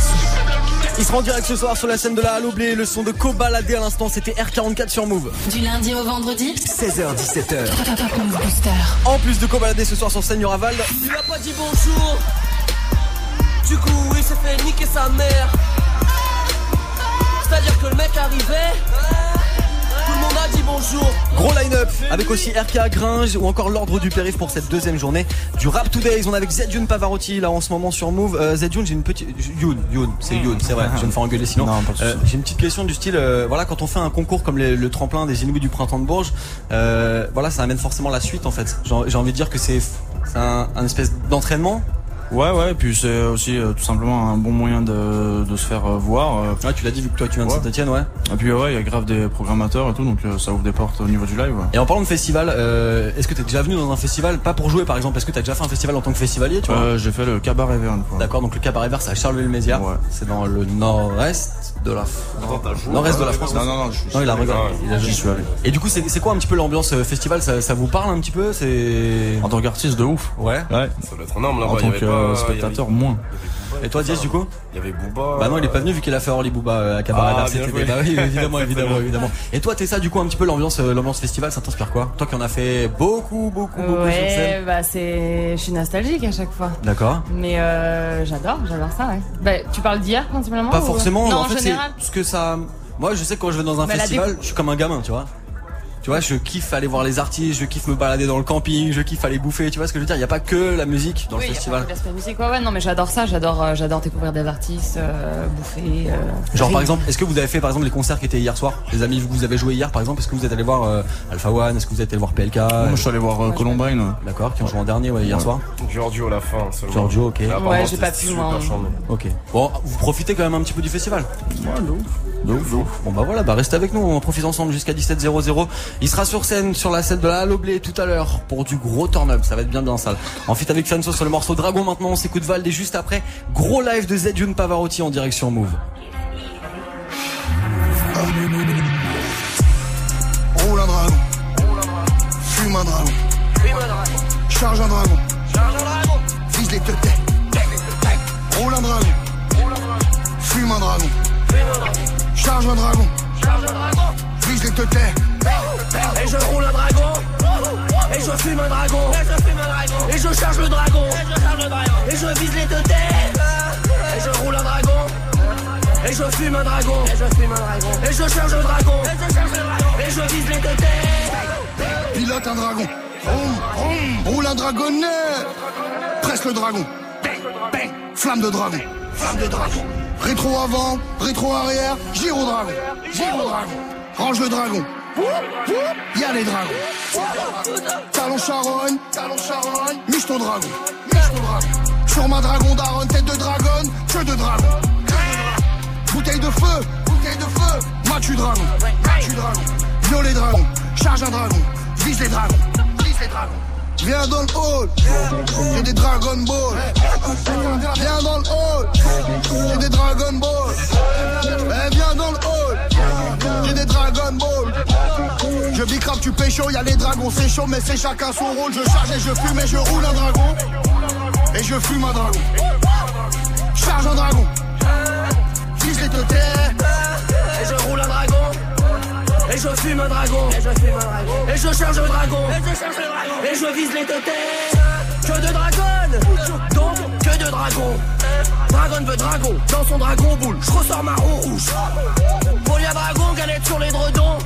Il sera en direct ce soir sur la scène de la Halo Blé. Le son de Cobaladé à l'instant, c'était R44 sur Move. Du lundi au vendredi? 16h17h. Top Move Booster. En plus de Cobaladé ce soir sur scène, il y aura Val. Il a pas dit bonjour. Du coup, il s'est fait niquer sa mère. C'est-à-dire que le mec arrivait. Tout le monde a dit bonjour. Gros line-up avec aussi RK Gringe ou encore l'ordre du périph pour cette deuxième journée du Rap Today. On est avec Zedjun Pavarotti là en ce moment sur Move. Euh, Zedjun, j'ai une petite. Youn, Youn, c'est Youn, c'est vrai. Je vais me faire engueuler sinon. Euh, j'ai une petite question du style. euh, voilà, quand on fait un concours comme les- le tremplin des Inouïs du printemps de Bourges, euh, voilà, ça amène forcément la suite en fait. J'ai envie de dire que c'est c'est un, un espèce d'entraînement. Ouais, ouais, et puis c'est aussi euh, tout simplement un bon moyen de, de se faire euh, voir. euh. Ouais, tu l'as dit vu que toi tu viens de Ouais. Saint-Etienne, ouais. Et puis ouais, il y a grave des programmateurs et tout, donc euh, ça ouvre des portes au niveau du live. ouais. Et en parlant de festival, euh, est-ce que t'es déjà venu dans un festival, pas pour jouer par exemple, est-ce que t'as déjà fait un festival en tant que festivalier, tu vois? Euh, J'ai fait le cabaret vert une fois. D'accord, donc le cabaret vert c'est à Charleville-Mézières. Ouais. C'est dans le nord-est de la France. Nord-est de la France. Non, non, non, je suis- Non, il a regardé. Il a- J'y suis allé. Et du coup, c'est c'est quoi un petit peu l'ambiance euh, festival? Ça, ça vous parle un petit peu? C'est. En tant qu'artiste, de ouf. Ouais. Ouais. Ça doit être énorme là-bas. En tant que euh, avait- spectateur, moins. Et toi, Diaz, du coup Il y avait Booba. Bah non, il est pas venu vu qu'il a fait Orly Booba euh, à Cabaret Ah. Bah oui, évidemment, <laughs> évidemment, évidemment. Et toi, t'es ça, du coup, un petit peu l'ambiance, euh, l'ambiance festival, ça t'inspire quoi? Toi qui en as fait beaucoup, beaucoup, beaucoup sur Ouais, scène. bah c'est. Je suis nostalgique à chaque fois. D'accord. Mais euh, j'adore, j'adore ça, ouais. Bah, tu parles d'hier principalement Pas ou- forcément. Non, en en, fait, c'est général. ce que ça. Moi, je sais que quand je vais dans un Bah, festival, décou- je suis comme un gamin, tu vois. Tu vois, je kiffe aller voir les artistes, je kiffe me balader dans le camping, je kiffe aller bouffer. Tu vois ce que je veux dire? Il y a pas que la musique dans Oui, le y a festival. pas que l'aspect musique. Ouais, ouais, non, mais j'adore ça, j'adore, euh, j'adore découvrir des artistes, euh, bouffer. euh, Genre par exemple, est-ce que vous avez fait par exemple les concerts qui étaient hier soir? Les amis que vous avez joué hier par exemple, est-ce que vous êtes allé voir euh, Alpha One? Est-ce que vous êtes allé voir PLK Moi, je suis allé voir euh, Columbine. ouais. D'accord, qui ont joué en dernier ouais, hier Ouais. soir. Giorgio à la fin seulement. Giorgio, ok. Ouais, j'ai pas pu. Ok. Bon, vous profitez quand même un petit peu du festival. De ouf, de ouf. Bon bah voilà, bah restez avec nous, on profite ensemble jusqu'à 17h00. Il sera sur scène sur la scène de la Halo Blé tout à l'heure pour du gros turn-up, ça va être bien bien sale. En fit avec Fanso sur le morceau Dragon maintenant, on s'écoute Vald et juste après, gros live de Zedjun Pavarotti en direction Move. Roule un dragon. Fume un dragon. Charge un dragon. Vise les têtes. Roule un dragon. Fume un dragon. Charge un dragon. Vise les têtes. Et je roule un dragon. Et je fume un dragon. Et je charge le dragon. Et je vise les deux têtes. Et je roule un dragon. Et je fume un dragon. Et je fume un dragon. Et je charge le dragon. Et je vise les deux têtes. Pilote un dragon. Roule un dragonnet. Presse le dragon. Flamme de dragon. Flamme de dragon. Rétro avant, rétro arrière, gyro dragon. Gyro dragon. Range le dragon. Y'a les dragons. Talon charogne, talon charogne. Miche ton dragon. Miche ton dragon. Sur ma dragon daronne, tête de dragon, queue de dragon. Bouteille de feu, bouteille de feu. Matu dragon, matu dragon. Violet dragon, charge un dragon. Vise les dragons, vise les dragons. Viens dans le hall, j'ai des Dragon Ball. Viens dans le hall, j'ai des Dragon Ball. Eh, viens dans le hall, j'ai des Dragon Ball. Je bicrape, tu pécho, y a les dragons, c'est chaud, mais c'est chacun son rôle. Je charge et je fume et je roule un dragon. Et je fume un dragon. Charge un dragon. Vise les teutés. Et je roule un dragon. Et je fume un dragon. Et je fume un dragon. Et je charge le dragon. Et je charge le dragon. Et je vise les têtes. Que de dragon. Donc, que de dragon. Dragon veut dragon. Dans son dragon boule. Je ressors marron rouge. Folie à dragon, galette sur les dredons.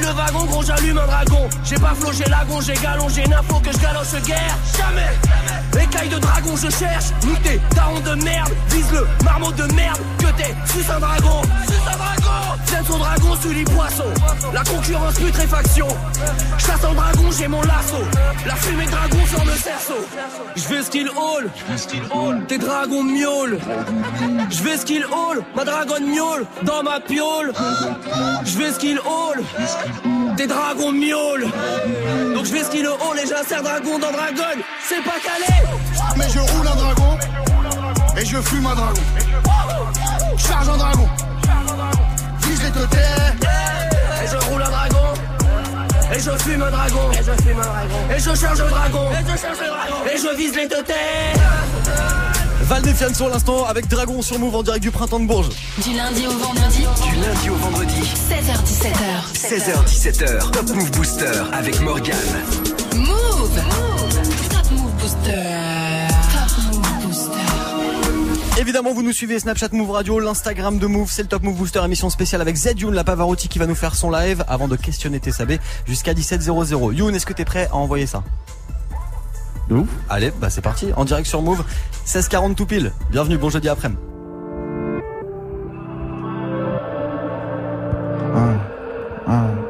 Le wagon, gros j'allume un dragon. J'ai pas j'ai lagon, j'ai galon, j'ai une info que je galoche guerre. Jamais Écaille de dragon, je cherche. Niqué, daron de merde, vise le marmot de merde. Que t'es, suce un dragon. Suce un dragon Tiens son dragon, suis les poissons. La concurrence, putréfaction. Chasse un dragon, j'ai mon lasso. La fumée dragon sur le cerceau. Je vais skill hall. Tes dragons miaulent. Je vais skill hall. Ma dragonne miaule dans ma piole. Je vais skill hall. Des dragons miaulent. Donc je vais skill hall et j'insère dragon dans dragon. C'est pas calé. Mais je roule un dragon. Et je fume un dragon. Charge un dragon. Vise les totems. Et je roule un dragon. Et je fume un dragon. Et je fume un dragon. Et je charge un dragon. Et je charge un dragon. Et je vise les totems. Val sur l'instant avec Dragon sur Move en direct du printemps de Bourges. Du lundi au vendredi. Du lundi au vendredi. 16h17h. 16h17h. Top Move Booster avec Morgane. Move. Move Évidemment, vous nous suivez Snapchat Move Radio, l'Instagram de Move, c'est le Top Move Booster émission spéciale avec Z Youn, la Pavarotti qui va nous faire son live avant de questionner Tessabé jusqu'à 17h00. Youn, est-ce que t'es prêt à envoyer ça? Ouf. Allez, bah c'est parti, en direct sur Move, 16h40 tout pile. Bienvenue, bon jeudi après-midi. Un, un.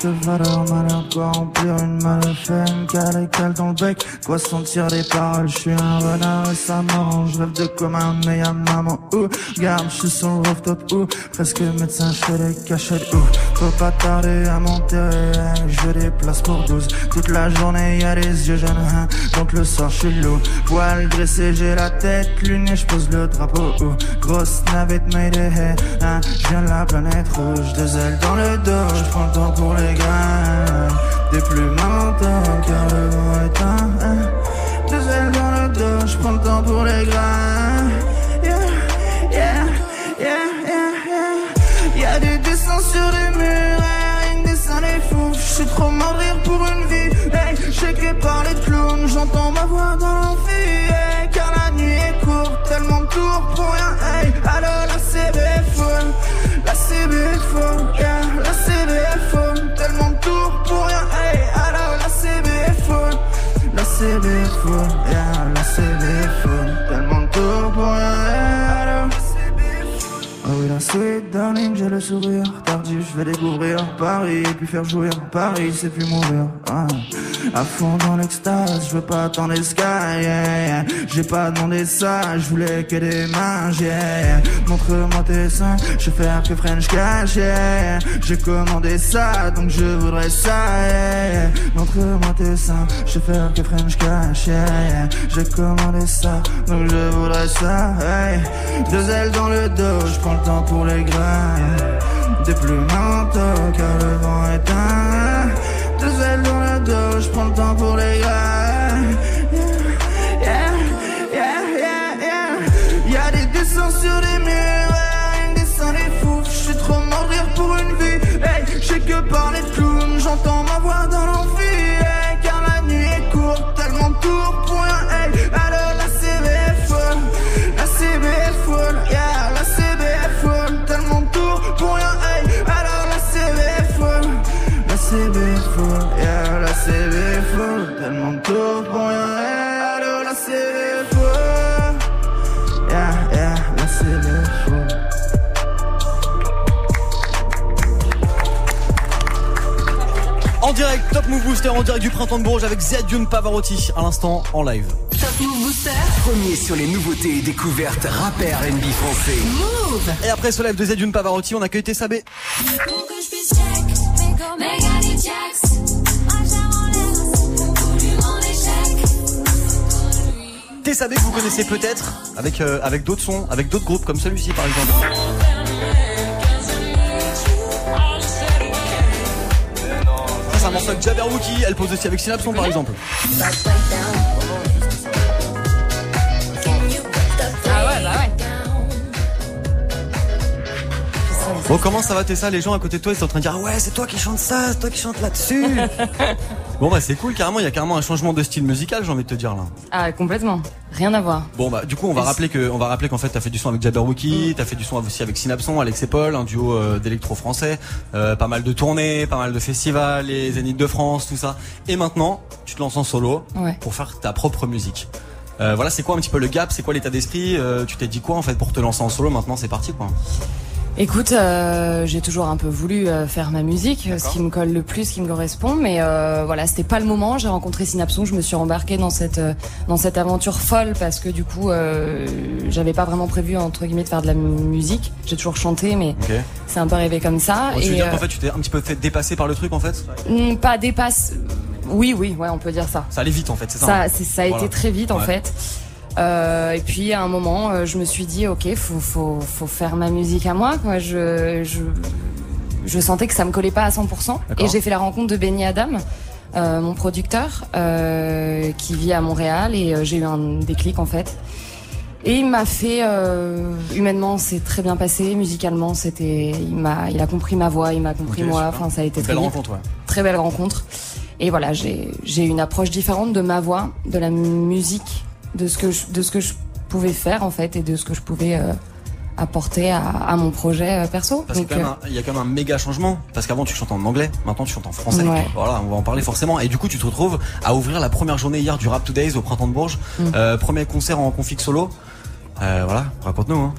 Juste valeur, malheur, quoi remplir une malfaine, dans le bec, quoi sentir des paroles, je suis un renard et ça m'arrange, je rêve de comme un meilleur maman, ou, garde, je suis sur le rooftop, ou, presque médecin, je fais des cachettes, ou, faut pas tarder à monter, je veux des places pour 12, toute la journée y a des yeux jeunes, hein, donc le soir je suis loup, poil dressé, j'ai la tête lunée, je pose le drapeau, ou, grosse navette hey, hein, je viens de la planète rouge, deux ailes dans le dos, je prends le temps pour les des plumes mentales, car le vent est un, hein, deux ailes dans le dos, je prends le temps pour les grains, yeah, yeah, yeah, yeah, yeah, y'a des dessins sur les murs, rien que des des fous, je suis trop mort pour une vie, hey, checké par les clowns, j'entends ma voix dans l'amphi, hey, car la nuit est courte, tellement de tours pour rien, hey, alors la CB est la CB yeah, CB4, yeah, la CB4 Tellement de pour rien, hello Oh ah oui, la sweet darling, j'ai le sourire je vais découvrir Paris, puis faire jouir Paris, c'est plus mourir. Ah. À fond dans l'extase, je veux pas attendre skies, yeah. J'ai pas demandé ça, je voulais que des mains. Montre-moi tes seins, je vais faire que French cash. J'ai commandé ça, donc je voudrais ça. Montre-moi tes seins, je vais faire que French cash. J'ai commandé ça, donc je voudrais ça. Deux ailes dans le dos, je prends le temps pour les grains, Des plumes mentaux, car le vent est un. Booster en direct du printemps de Bourges avec Z Youn Pavarotti à l'instant en live. Top Move Booster. Premier sur les nouveautés et découvertes rap et R&B français. Move. Et après ce live de Z Youn Pavarotti, on accueille Tessabé. Tessabé que vous connaissez peut-être avec, euh, avec d'autres sons, avec d'autres groupes comme celui-ci par exemple. Avec Jabberwocky, elle pose aussi avec Synapson par exemple. Ah ouais, bah ouais. Bon comment ça va Tessa? Les gens à côté de toi ils sont en train de dire ah ouais c'est toi qui chante ça, c'est toi qui chante là-dessus. <laughs> bon bah c'est cool carrément, il y a carrément un changement de style musical j'ai envie de te dire là. Ah, complètement. Rien à voir. Bon bah du coup on va rappeler que on va rappeler qu'en fait t'as fait du son avec Jabberwocky, t'as fait du son aussi avec Synapson, Alex et Paul, un duo euh, d'électro français, euh, pas mal de tournées, pas mal de festivals, les Zénith de France, tout ça. Et maintenant tu te lances en solo Ouais. pour faire ta propre musique. Euh, voilà c'est quoi un petit peu le gap, c'est quoi l'état d'esprit, tu t'es dit quoi en fait pour te lancer en solo maintenant c'est parti quoi. Écoute, euh, j'ai toujours un peu voulu euh, faire ma musique, euh, ce qui me colle le plus, ce qui me correspond, mais euh, voilà, c'était pas le moment. J'ai rencontré Synapson, je me suis embarquée dans cette dans cette aventure folle parce que du coup, euh, j'avais pas vraiment prévu entre guillemets de faire de la musique. J'ai toujours chanté, mais c'est un peu arrivé comme ça. tu veux dire qu'en fait tu t'es un petit peu fait dépasser par le truc en fait? Hmm, pas dépasse. Oui, oui, ouais, on peut dire ça. Ça allait vite en fait, c'est ça Ça, hein? ça a Voilà. été très vite en Ouais. fait. Euh, et puis à un moment, euh, je me suis dit, ok, faut, faut, faut faire ma musique à moi. Quoi. Je, je, je sentais que ça me collait pas à 100%. D'accord. Et j'ai fait la rencontre de Benny Adam, euh, mon producteur, qui vit à Montréal. Et j'ai eu un déclic en fait. Et il m'a fait, humainement, c'est très bien passé. Musicalement, c'était, il m'a, il a compris ma voix, il m'a compris moi. Enfin, ça a été très Belle vite. rencontre, ouais. Très belle rencontre. Et voilà, j'ai, j'ai une approche différente de ma voix, de la musique, de ce que je, de ce que je pouvais faire en fait, et de ce que je pouvais euh, apporter à, à mon projet euh, perso. Parce qu'il y, a Donc, quand même un- il y a quand même un méga changement. Parce qu'avant tu chantais en anglais, maintenant tu chantes en français. Ouais. Voilà, on va en parler forcément. Et du coup, tu te retrouves à ouvrir la première journée hier du Rap Todays au Printemps de Bourges. Mm. Euh, premier concert en config solo. Euh, voilà, raconte-nous. Hein.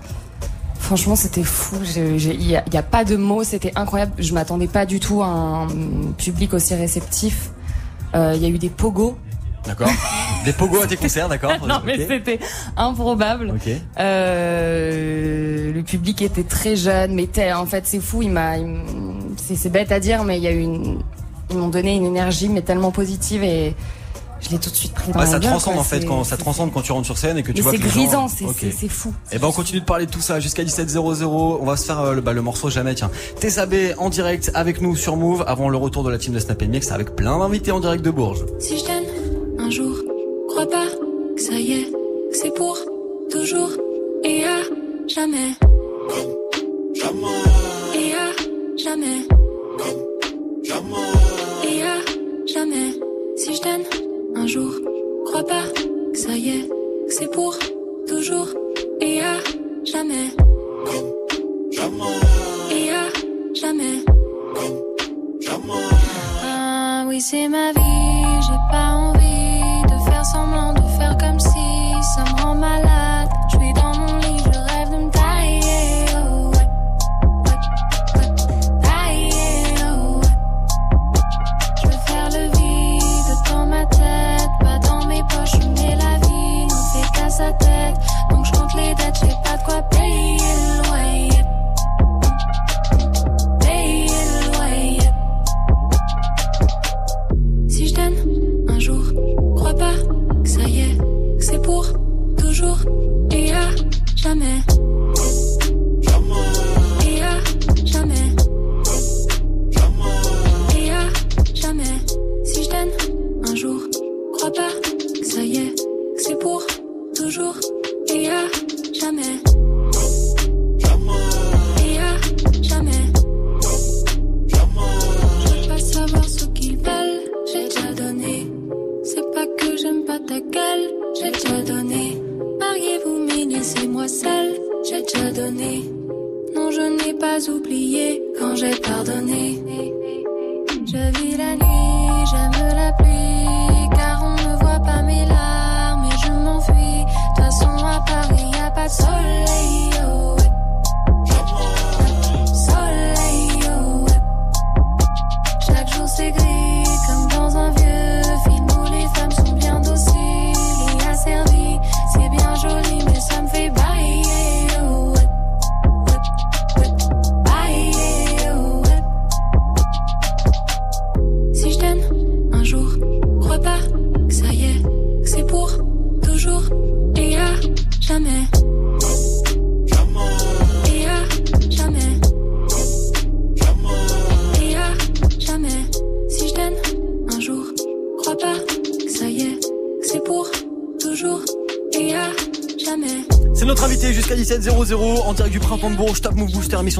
Franchement, c'était fou. Il n'y a, pas de mots. C'était incroyable. Je m'attendais pas du tout à un public aussi réceptif. Euh, Il y a eu des pogos. D'accord. Des pogos à tes concerts, d'accord. <laughs> non, mais c'était improbable. Euh, le public était très jeune, mais en fait, c'est fou. Il m'a, c'est bête à dire, mais il y a eu une, ils m'ont donné une énergie, mais tellement positive et je l'ai tout de suite pris dans Ouais, ça transcende quoi. en fait quand ça transcende quand tu rentres sur scène et que tu Mais vois c'est gens- grisant, c'est Ok. c'est- c'est fou. Et ben on continue de parler de tout ça jusqu'à 17.00. On va se faire euh, le, bah, le morceau jamais tiens. Tessabé en direct avec nous sur Move avant le retour de la team de Snap Mix avec plein d'invités en direct de Bourges. Si je t'aime un jour, crois pas que ça y est, que c'est pour toujours et à jamais. Et à jamais. Et à jamais. Si je t'aime un jour, crois pas que ça y est, que c'est pour toujours et à jamais. Et à jamais. Ah oui, c'est ma vie, j'ai pas envie semblant, de faire comme si ça me rend malade. Je suis dans mon lit, je rêve de me tailler. Oh. Je veux faire le vide dans ma tête, pas dans mes poches, mais la vie n'en fait qu'à sa tête. Donc je compte les dettes, j'ai pas de quoi payer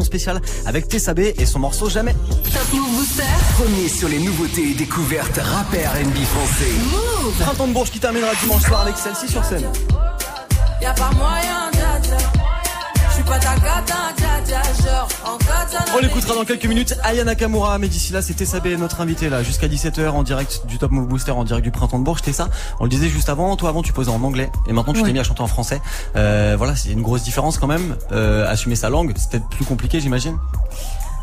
Move spéciale avec Tessabé et son morceau jamais. Top Move Booster. Premier sur les nouveautés et découvertes rap et R&B français. Printemps de Bourges qui terminera dimanche soir avec celle-ci sur scène. Y'a pas moyen, dja. suis pas ta cata, On l'écoutera dans quelques minutes. Aya Nakamura, mais d'ici là, c'était Sabé, notre invité là, jusqu'à 17h en direct du Top Move Booster, en direct du Printemps de Bourges. C'était ça. On le disait juste avant. Toi, avant, tu posais en anglais, et maintenant, tu t'es mis à chanter en français. Euh, voilà, c'est une grosse différence quand même. Euh, assumer sa langue, c'est peut-être plus compliqué, j'imagine.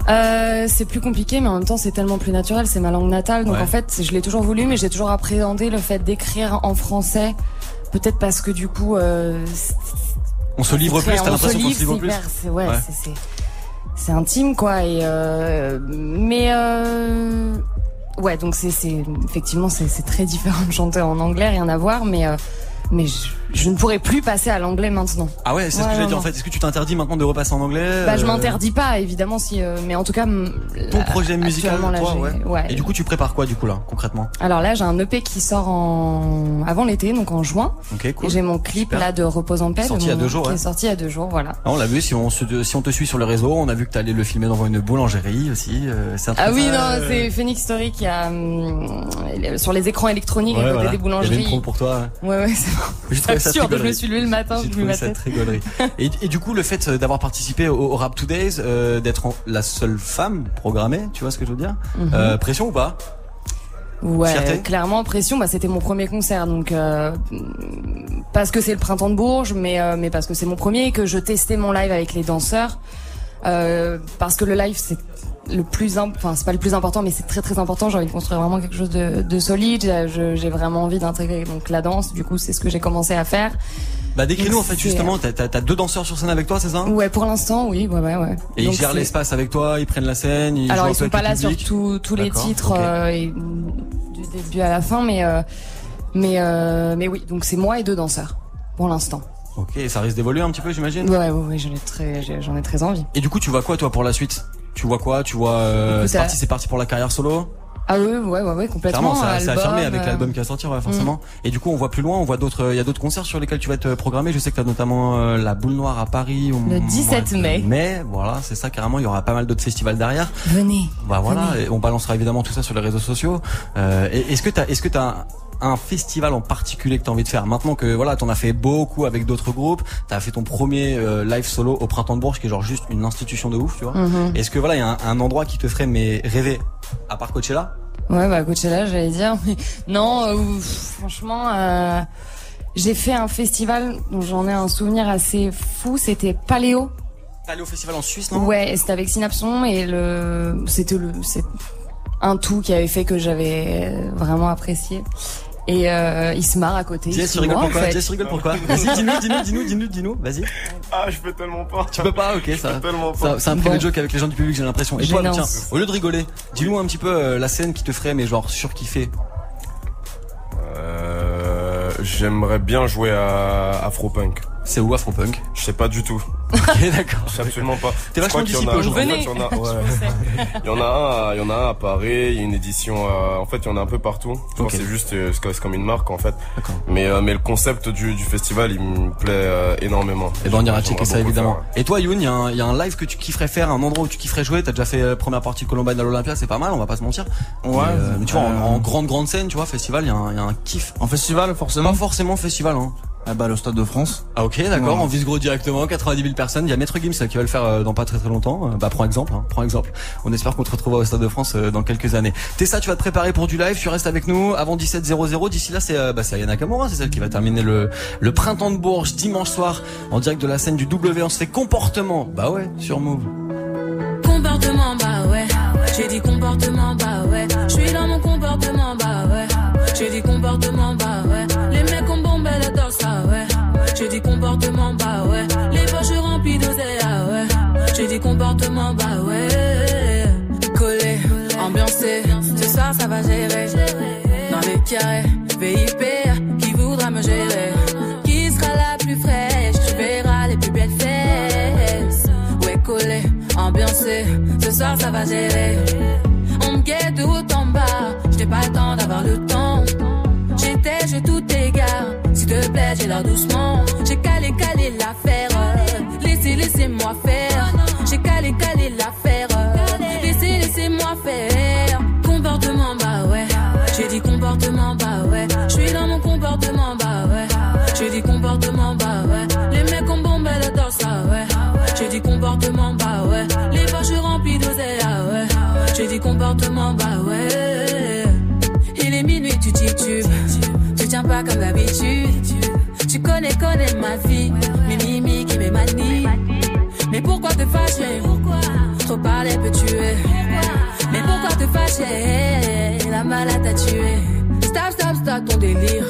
Euh, c'est plus compliqué, mais en même temps, c'est tellement plus naturel. C'est ma langue natale, donc Ouais. en fait, je l'ai toujours voulu, mais j'ai toujours appréhendé le fait d'écrire en français. Peut-être parce que du coup, On se livre plus. T'as l'impression qu'on se livre, plus. ouais, Ouais. c'est- c'est intime quoi. Et euh, mais euh, ouais, donc c'est effectivement c'est c'est très différent de chanter en anglais, rien à voir, mais euh, mais je, je ne pourrais plus passer à l'anglais maintenant. Ah ouais, c'est ce Ouais, que j'allais dire en fait. Est-ce que tu t'interdis maintenant de repasser en anglais Bah, je euh, m'interdis pas, évidemment, si, euh, mais en tout cas, Ton projet musical, actuellement, là, toi, j'ai- ouais. Et du coup, tu prépares quoi du coup là, concrètement? Alors là, j'ai un EP qui sort en avant l'été, donc en juin. Ok, cool. Et j'ai mon clip Super. là de Repose en paix, de Sorti il y a mon- deux jours, qui ouais. est sorti il y a deux jours, voilà. Ah, on l'a vu, si on, se, si on te suit sur les réseaux, on a vu que t'allais le filmer dans une boulangerie aussi. euh, c'est Ah oui, euh, non, c'est Phoenix Story qui a hum, sur les écrans électroniques Ouais, à côté voilà. des Il y avait boulangeries. une pour toi. Ouais, ouais, c'est bon. Ça Absurde, je me suis levé le matin, J'ai trouvé ça très. <laughs> Et, et du coup, le fait d'avoir participé au, au Rap Today's, euh, d'être la seule femme programmée, tu vois ce que je veux dire Mhm. Euh, Pression ou pas? Ouais, Fierté? clairement pression. Bah, c'était mon premier concert, donc euh, parce que c'est le printemps de Bourges, mais euh, mais parce que c'est mon premier et que je testais mon live avec les danseurs. Euh, parce que le live c'est le plus enfin c'est pas le plus important mais c'est très très important. J'ai envie de construire vraiment quelque chose de, de solide. J'ai vraiment envie d'intégrer donc la danse. Du coup c'est ce que j'ai commencé à faire. Bah décris-nous en fait justement, t'as t'as- deux danseurs sur scène avec toi, c'est ça? Ouais pour l'instant oui ouais ouais ouais. Et Donc, ils gèrent l'espace avec toi, ils prennent la scène, ils alors ils sont pas là sur tous les titres euh, et du début à la fin mais euh, mais euh, mais oui donc c'est moi et deux danseurs pour l'instant. Ok, ça risque d'évoluer un petit peu, j'imagine? ouais ouais, ouais j'en ai très j'en ai très envie. Et du coup, tu vois quoi toi pour la suite? Tu vois quoi Tu vois euh, c'est parti, c'est parti pour la carrière solo. ah oui ouais ouais ouais complètement Clairement, ça c'est album, affirmé avec euh, l'album qui va sortir, ouais, forcément. Mm. Et du coup, on voit plus loin, on voit d'autres, il y a d'autres concerts sur lesquels tu vas être programmé. Je sais que tu as notamment euh, la Boule Noire à Paris au Le mois 17 de mai. mai, voilà, c'est ça carrément. Il y aura pas mal d'autres festivals derrière. venez Bah voilà, Venez. et on balancera évidemment tout ça sur les réseaux sociaux. Euh, est-ce que t'as, est-ce que t'as un festival en particulier que t'as envie de faire maintenant que voilà, t'en as fait beaucoup avec d'autres groupes, t'as fait ton premier euh, live solo au Printemps de Bourges qui est genre juste une institution de ouf, tu vois. Mhm. Est-ce que voilà, il y a un, un endroit qui te ferait mais rêver à part Coachella? Ouais, bah Coachella, j'allais dire. Mais non, euh, franchement, euh, j'ai fait un festival dont j'en ai un souvenir assez fou. C'était Paléo. Au festival en Suisse, non? Ouais, et c'était avec Synapson et le, c'était le, c'est un tout qui avait fait que j'avais vraiment apprécié. Et euh, il se marre à côté. Jess, rigoles moi, en pourquoi fait. Jess, tu rigoles pourquoi Vas-y, dis-nous, dis-nous, dis-nous, dis-nous, dis-nous, vas-y. Ah, je peux tellement pas. Tu peux pas, ok, ça. tellement pas. ça- C'est un Bon. joke avec les gens du public, j'ai l'impression. Et toi, tiens, au lieu de rigoler, dis-nous un petit peu euh, la scène qui te ferait, mais genre surkiffer. Euh, J'aimerais bien jouer à Afropunk. C'est où Afropunk Je sais pas du tout. Ok, d'accord. Je sais absolument pas. T'es vachement dissipé a- aujourd'hui. il y en a- ouais. <laughs> Il y en a un, à- il y en a un à Paris, il y a une édition, à- en fait, il y en a un peu partout. Je pense Ok. que c'est juste, euh, c'est comme une marque, en fait. D'accord. Mais, euh, mais le concept du, du festival, il me plaît euh, énormément. Et ben on ira checker ça évidemment. faire, ouais. Et toi Youn, il y, a un- il y a un live que tu kifferais faire, un endroit où tu kifferais jouer. T'as déjà fait euh, première partie de Columbine à l'Olympia, c'est pas mal, on va pas se mentir. Ouais. Mais, euh, mais tu vois, en, Euh, en grande grande scène, tu vois, festival, il y, a un- il y a un kiff. En festival, forcément. Pas forcément festival, hein. Ah bah le Stade de France. Ah ok, d'accord, Ouais. en vise gros directement, 90 000 personnes. Il y a Maître Gims qui va le faire euh, dans pas très très longtemps. Euh, Bah prends exemple, hein, prends exemple. On espère qu'on te retrouvera au Stade de France euh, dans quelques années. Tessa, tu vas te préparer pour du live, tu restes avec nous avant 17.00. D'ici là, c'est bah, c'est Ayana Kamura, c'est celle qui va terminer le, le printemps de Bourges dimanche soir en direct de la scène du W. On se fait comportement. Bah ouais, sur Move. Comportement, bah ouais. Ouais. Collé, ambiancé, ce soir ça va gérer. Dans les carrés, VIP, qui voudra me gérer? Qui sera la plus fraîche? Tu verras les plus belles fesses. Ouais, collé, ambiancé, ce soir ça va gérer. On me guette de haut en bas, j'étais pas le temps d'avoir le temps. J'étais, je tout égare, s'il te plaît, j'ai l'air doucement. J'ai Tu connais, connais ma vie. Mes mimiques et mes manies. Mais pourquoi te fâcher? Trop parler peut tuer. Mais pourquoi te fâcher? La malade t'a tué. Stop, stop, stop ton délire.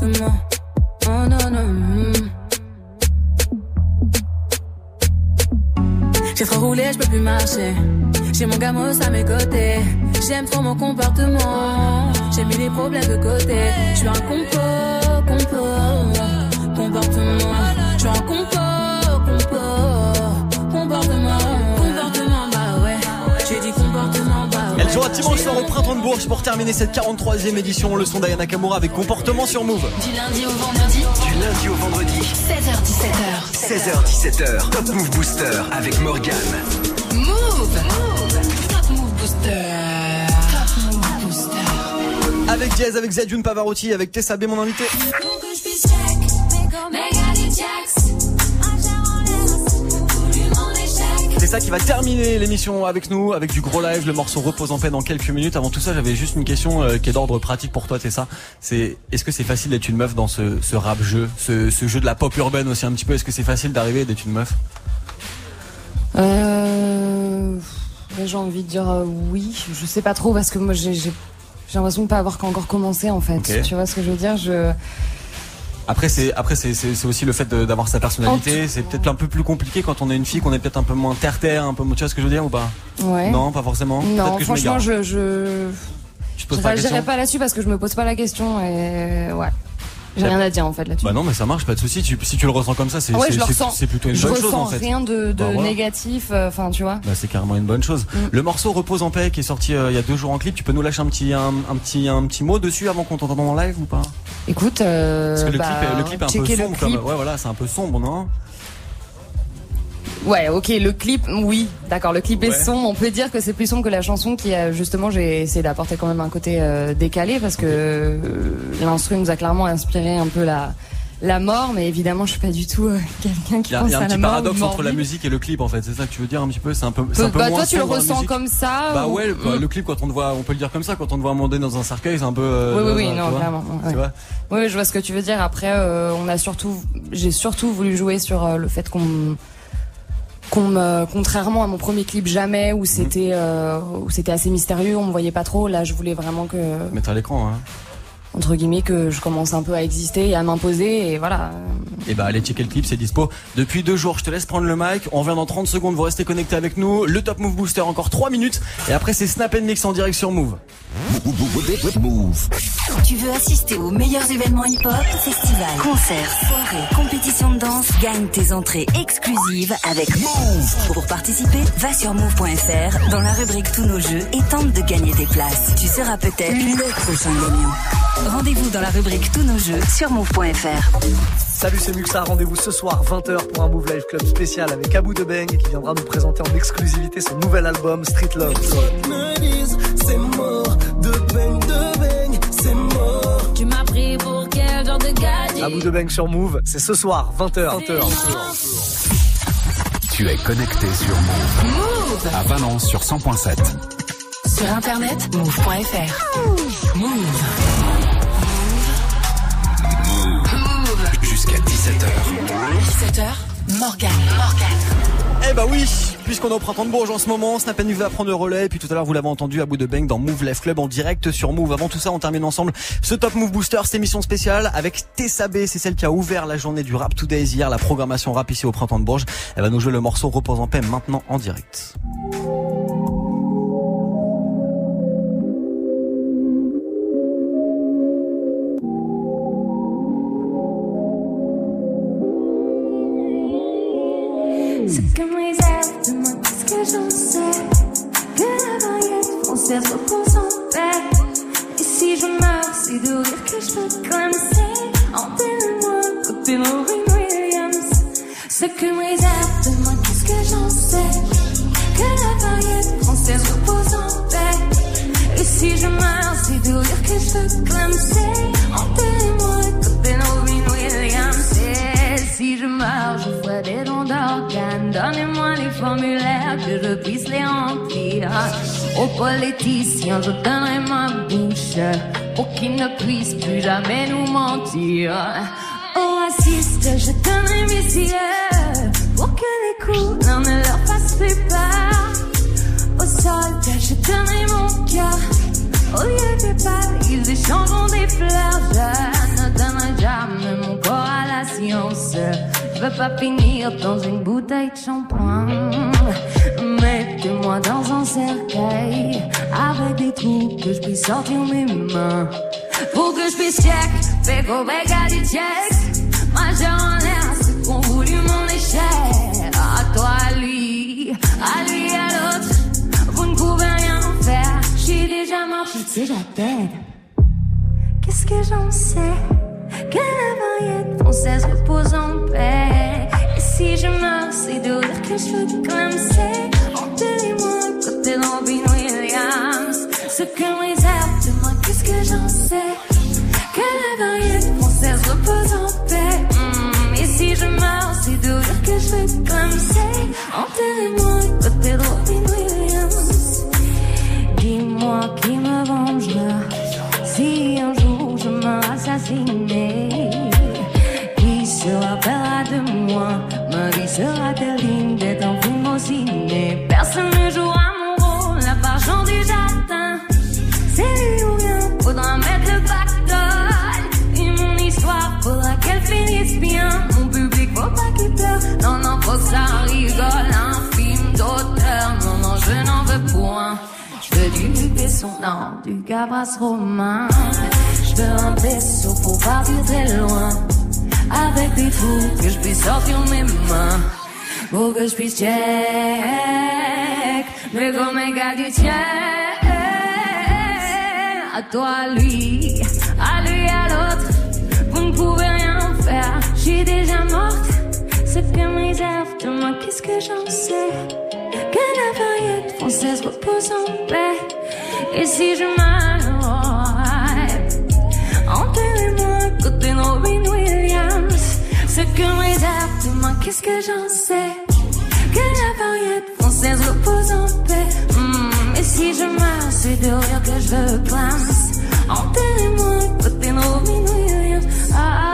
Oh non, non. mm. J'ai trop roulé, je peux plus marcher. J'ai mon gamos à mes côtés. J'aime trop mon comportement. J'ai mis les problèmes de côté. Je suis un compo, compo, comportement. Je suis un compo, jouera dimanche soir au printemps de Bourges pour terminer cette 43e édition. Le son d'Ayana Nakamura avec comportement sur Move. Du lundi au vendredi, Du lundi au vendredi, 16h17h. 16h17h, Top Move Booster avec Morgan. Move. Top Move Booster. Top Move Booster. Avec Diaz, avec Zedjun Pavarotti, avec Tessa B, mon invité. Ça qui va terminer l'émission avec nous, avec du gros live. Le morceau repose en paix dans quelques minutes. Avant tout ça, j'avais juste une question euh, qui est d'ordre pratique pour toi, Tessa. C'est est-ce que c'est facile d'être une meuf dans ce, ce rap jeu, ce, ce jeu de la pop urbaine aussi un petit peu? Est-ce que c'est facile d'arriver et d'être une meuf? Euh, j'ai envie de dire euh, oui. Je sais pas trop parce que moi j'ai l'impression de pas avoir encore commencé en fait. Tu vois ce que je veux dire? Je Après, c'est après c'est aussi le fait de- d'avoir sa personnalité. C'est peut-être un peu plus compliqué quand on est une fille, qu'on est peut-être un peu moins terre-terre, un peu. Tu vois ce que je veux dire ou pas? Ouais. Non, pas forcément. Non, que je franchement, je je Tu te poses pas la j'irai question pas là-dessus parce que je me pose pas la question et ouais. J'ai rien à dire en fait là-dessus. Bah non, mais ça marche, pas de souci. Tu- Si tu le ressens comme ça, c'est Ah ouais, je plutôt une je bonne chose en fait. rien de, de Bah voilà. négatif. euh, Enfin, tu vois. Bah, c'est carrément une bonne chose. Mm. Le morceau Repose en paix qui est sorti euh, il y a deux jours en clip, tu peux nous lâcher un petit un, un petit un petit mot dessus avant qu'on t'entende en live ou pas? Écoute, euh, Parce que le bah, clip est, le clip est un peu checker le sombre clip. comme ouais voilà, c'est un peu sombre, non? Ouais, ok, le clip, oui, d'accord, le clip Ouais. est sombre. On peut dire que c'est plus sombre que la chanson qui a justement, j'ai essayé d'apporter quand même un côté euh, décalé parce que euh, l'instru nous a clairement inspiré un peu la la mort, mais évidemment, je suis pas du tout euh, quelqu'un qui y a, pense il y a à un la petit mort. paradoxe entre la musique et le clip en fait, c'est ça que tu veux dire un petit peu, c'est un peu c'est un peu Bah, moins toi, tu le ressens comme ça Bah ou- ouais, le, Mm. le clip quand on te voit, on peut le dire comme ça, quand on te voit donné dans un cercueil, c'est un peu euh, Oui, oui, oui, non, clairement. ouais. Tu vois Oui, je vois ce que tu veux dire. Après, euh, on a surtout, j'ai surtout voulu jouer sur le fait qu'on, qu'on me, contrairement à mon premier clip jamais où c'était, euh, où c'était assez mystérieux, on me voyait pas trop. Là, je voulais vraiment que, Mettre à l'écran hein. Entre guillemets, que je commence un peu à exister et à m'imposer et voilà. Et bah allez checker le clip, c'est dispo depuis deux jours. Je te laisse prendre le mic. On revient dans 30 secondes. Vous restez connectés avec nous. Le Top Move Booster encore 3 minutes. Et après c'est Snap and Mix en direct sur Move. Move. Tu veux assister aux meilleurs événements hip-hop, festivals, concerts, soirées, compétitions de danse, gagne tes entrées exclusives avec Move. Pour participer, va sur move.fr dans la rubrique Tous nos jeux et tente de gagner tes places. Tu seras peut-être le prochain gagnant. Rendez-vous dans la rubrique Tous nos jeux sur move.fr. Salut, c'est Muxa. Rendez-vous ce soir 20h pour un Move Live Club spécial avec Abou de Bang qui viendra nous présenter en exclusivité son nouvel album Street Love. c'est mort, de bang, de bang, c'est mort. Tu m'as pris pour quel genre de gadget Abou de Bang sur Move, c'est ce soir 20h. 20h. Tu es connecté sur Move. Move À Valence sur 100.7. Sur internet, move.fr. Move. 17h. 17h, Morgan. Morgan. Eh bah oui, puisqu'on est au printemps de Bourges en ce moment, Snap Move va prendre le relais. Et puis tout à l'heure, vous l'avez entendu à bout de bang dans Move Life Club en direct sur Move. Avant tout ça, on termine ensemble ce Top Move Booster, cette émission spéciale avec Tessa B. C'est celle qui a ouvert la journée du Rap Today hier, la programmation rap ici au printemps de Bourges. Elle va nous jouer le morceau Repose en paix maintenant en direct. Ce que me réserve de moi, qu'est-ce que j'en sais Que la variété française repose en paix. Et si je meurs, c'est de rire que je veux clamser. Enterrez-moi côté Robin Williams. Ce que me réserve de moi, qu'est-ce que j'en sais Que la variété française repose en paix. Et si je meurs, c'est de rire que je veux clamser. Je. Aux politiciens, je donnerai ma bouche pour qu'ils ne puissent plus jamais nous mentir. Aux racistes, je donnerai mes yeux pour que les coups ne leur fassent plus peur. Aux soldats, je donnerai mon cœur. Au lieu des balles, ils échangeront des fleurs. Je ne donnerai jamais mon corps à la science. Je veux pas finir dans une bouteille de shampoing. Dans un cercueil avec des trous que je puisse sortir mes mains. Pour que je puisse check, au béga du check. Majeur en l'air, ceux qui ont voulu mon échec. À toi, à lui, à lui, à l'autre. Vous ne pouvez rien faire. Je suis déjà mort, je suis déjà dead. Qu'est-ce que j'en sais? Que la variété française repose en paix. Et si je meurs, c'est de que je veux. Enterrez-moi Ce que réserve de moi, qu'est-ce que j'en sais? Que la variété française repose en paix. Hmm, Et si je meurs, c'est de que je veux clamser. Enterrez-moi à côté de Robin Williams. Dis-moi qui me vengera si un jour je me. Qui se rappellera de moi? Ma vie sera-t-elle digne d'être un film Personne ne jouera Que ça rigole. Un film d'auteur, non, non, je n'en veux point. Je veux du Luc non, du Gabras Romain. Je veux un vaisseau pour partir très loin. Avec des trous que je puisse sortir mes mains. Pour que je puisse check. Comme un gars du check. À toi, lui, à lui, à l'autre. Vous ne pouvez rien faire. Suis déjà morte. Ce que me réserve de qu'est-ce que j'en sais? Que la variété française repose en paix. Et si je meurs, enterrez-moi à côté de Robin Williams. Ce que me réserve de qu'est-ce que j'en sais? Que la variété française repose en paix. Hmm, Et si je meurs, c'est de rire que je clams. Enterrez-moi côté Williams. Ah,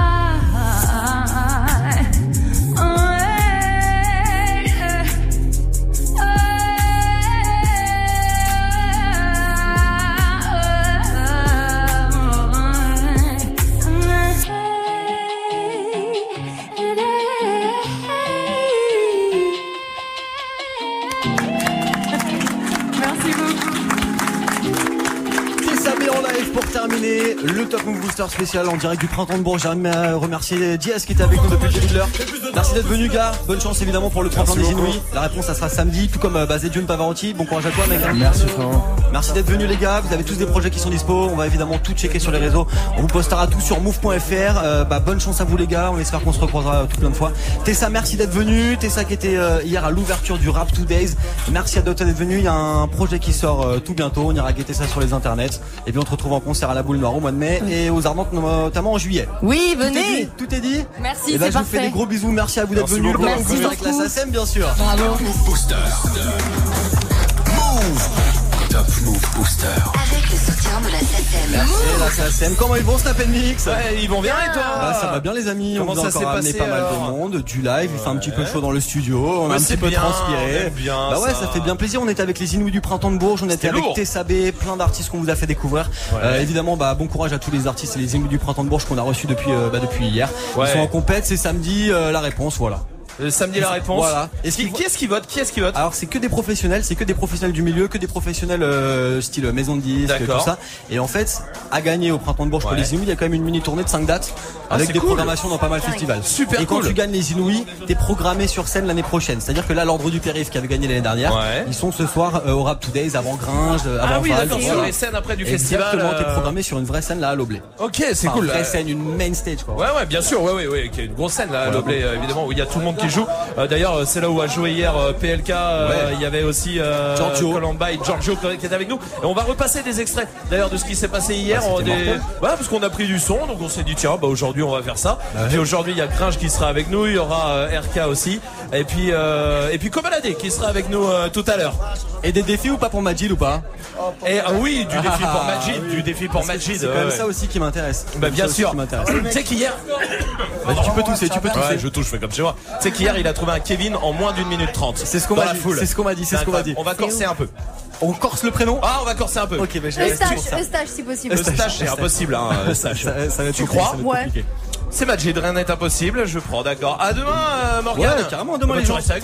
terminer le Top Move Booster spécial en direct du printemps de Bourges. J'aimerais remercier Diaz qui était avec nous depuis le début de l'heure. Merci d'être venu, gars. Bonne chance évidemment pour le tremplin des. Inouïs. La réponse, ça sera samedi, tout comme euh, Basé June Pavarotti. Bon courage à toi, mec. Merci frérot. Merci d'être venu, les gars. Vous avez tous des projets qui sont dispo. On va évidemment tout checker sur les réseaux. On vous postera tout sur move.fr. Euh, bah, bonne chance à vous, les gars. On espère qu'on se recroisera tout plein de fois. Tessa, merci d'être venu. Tessa qui était euh, hier à l'ouverture du Rap Two Days. Merci à Dota d'être venu. Il y a un projet qui sort euh, tout bientôt. On ira guetter ça sur les internets. Et puis on te retrouve en concert à la boule noire au mois de mai et aux Ardentes notamment en juillet. Oui, Tout est venez. dit Tout est dit Merci, Et c'est je vous fais des gros bisous. Merci à vous d'être venus. Merci avec la. SACEM, bien sûr. Bravo. Move Booster. Move. Top Move Booster. Avec le soutien de la SACEM. Et la SACEM, comment ils vont Snap Mix? Ouais, ils vont bien et toi? Bah, ça va bien les amis, Comment on vous a ça encore passé, pas mal de monde, du live, il fait un petit peu chaud dans le studio, on a Ouais, un c'est petit peu bien, transpiré. bien bah ouais, ça. ça. fait bien plaisir, on était avec les Inouïs du printemps de Bourges, on était avec lourd. TSAB, plein d'artistes qu'on vous a fait découvrir. Euh, évidemment, bah bon courage à tous les artistes et les Inouïs du printemps de Bourges qu'on a reçus depuis euh, bah, depuis hier. Ouais. Ils sont en compète, c'est samedi, euh, la réponse, voilà. Samedi la réponse. Voilà. Et qui, qui est-ce qui vote? Qui est-ce qui vote? Alors c'est que des professionnels, c'est que des professionnels du milieu, que des professionnels euh, style maison de disques, D'accord. tout ça. Et en fait, à gagner au printemps de Bourges pour les Inouïs, il y a quand même une mini tournée de 5 dates Ah, avec des cool. programmations dans pas mal de festivals. Super Et quand cool. tu gagnes les Inouïs, t'es programmé sur scène l'année prochaine. C'est-à-dire que là, l'ordre du périph qui avait gagné l'année dernière, Ouais. ils sont ce soir euh, au Rap Todays avant Gringe, euh, avant Ah oui, Val, sur voilà. les scènes après du Exactement, festival. t'es euh, programmé sur une vraie scène là à l'Oblé. Ok, c'est Enfin, cool. Une vraie Euh, scène, une main stage quoi. Ouais ouais bien sûr ouais ouais ouais qui est une grosse scène là à l'Oblé évidemment où il y a tout le monde qui joue Euh, d'ailleurs euh, c'est là où a joué hier euh, PLK Ouais. il y avait aussi Giorgio. Colomba et Giorgio qui était avec nous et on va repasser des extraits d'ailleurs de ce qui s'est passé hier Ah, des- ouais parce qu'on a pris du son donc on s'est dit tiens bah aujourd'hui on va faire ça Bah ouais. puis aujourd'hui il y a Gringe qui sera avec nous il y aura RK aussi et puis euh, et puis Comaladé qui sera avec nous euh, tout à l'heure Et des défis ou pas pour Majid ou pas et ah oui du défi pour Ah, Majid oui. du défi pour Parce que Majid C'est quand même ouais. ça aussi qui m'intéresse. Bah bien sûr. Tu sais qu'hier. tu peux tousser, tu peux tousser. Ouais, je touche, je fais comme chez moi. Tu sais qu'hier il a trouvé un Kevin en moins d'une minute trente. C'est ce qu'on m'a la dit. foule. C'est ce qu'on m'a dit. C'est ce qu'on m'a dit. On va corser un peu. On corse le prénom Ah, on va corser un peu. Ok, bah Eustache, Eustache si possible. Le stage c'est impossible, hein. euh, stage. Ça- ça va être Tu crois Ouais. C'est Majid, rien n'est impossible. Je prends, d'accord. À demain, euh, Morgane. Ouais, carrément, à demain, les gens. avec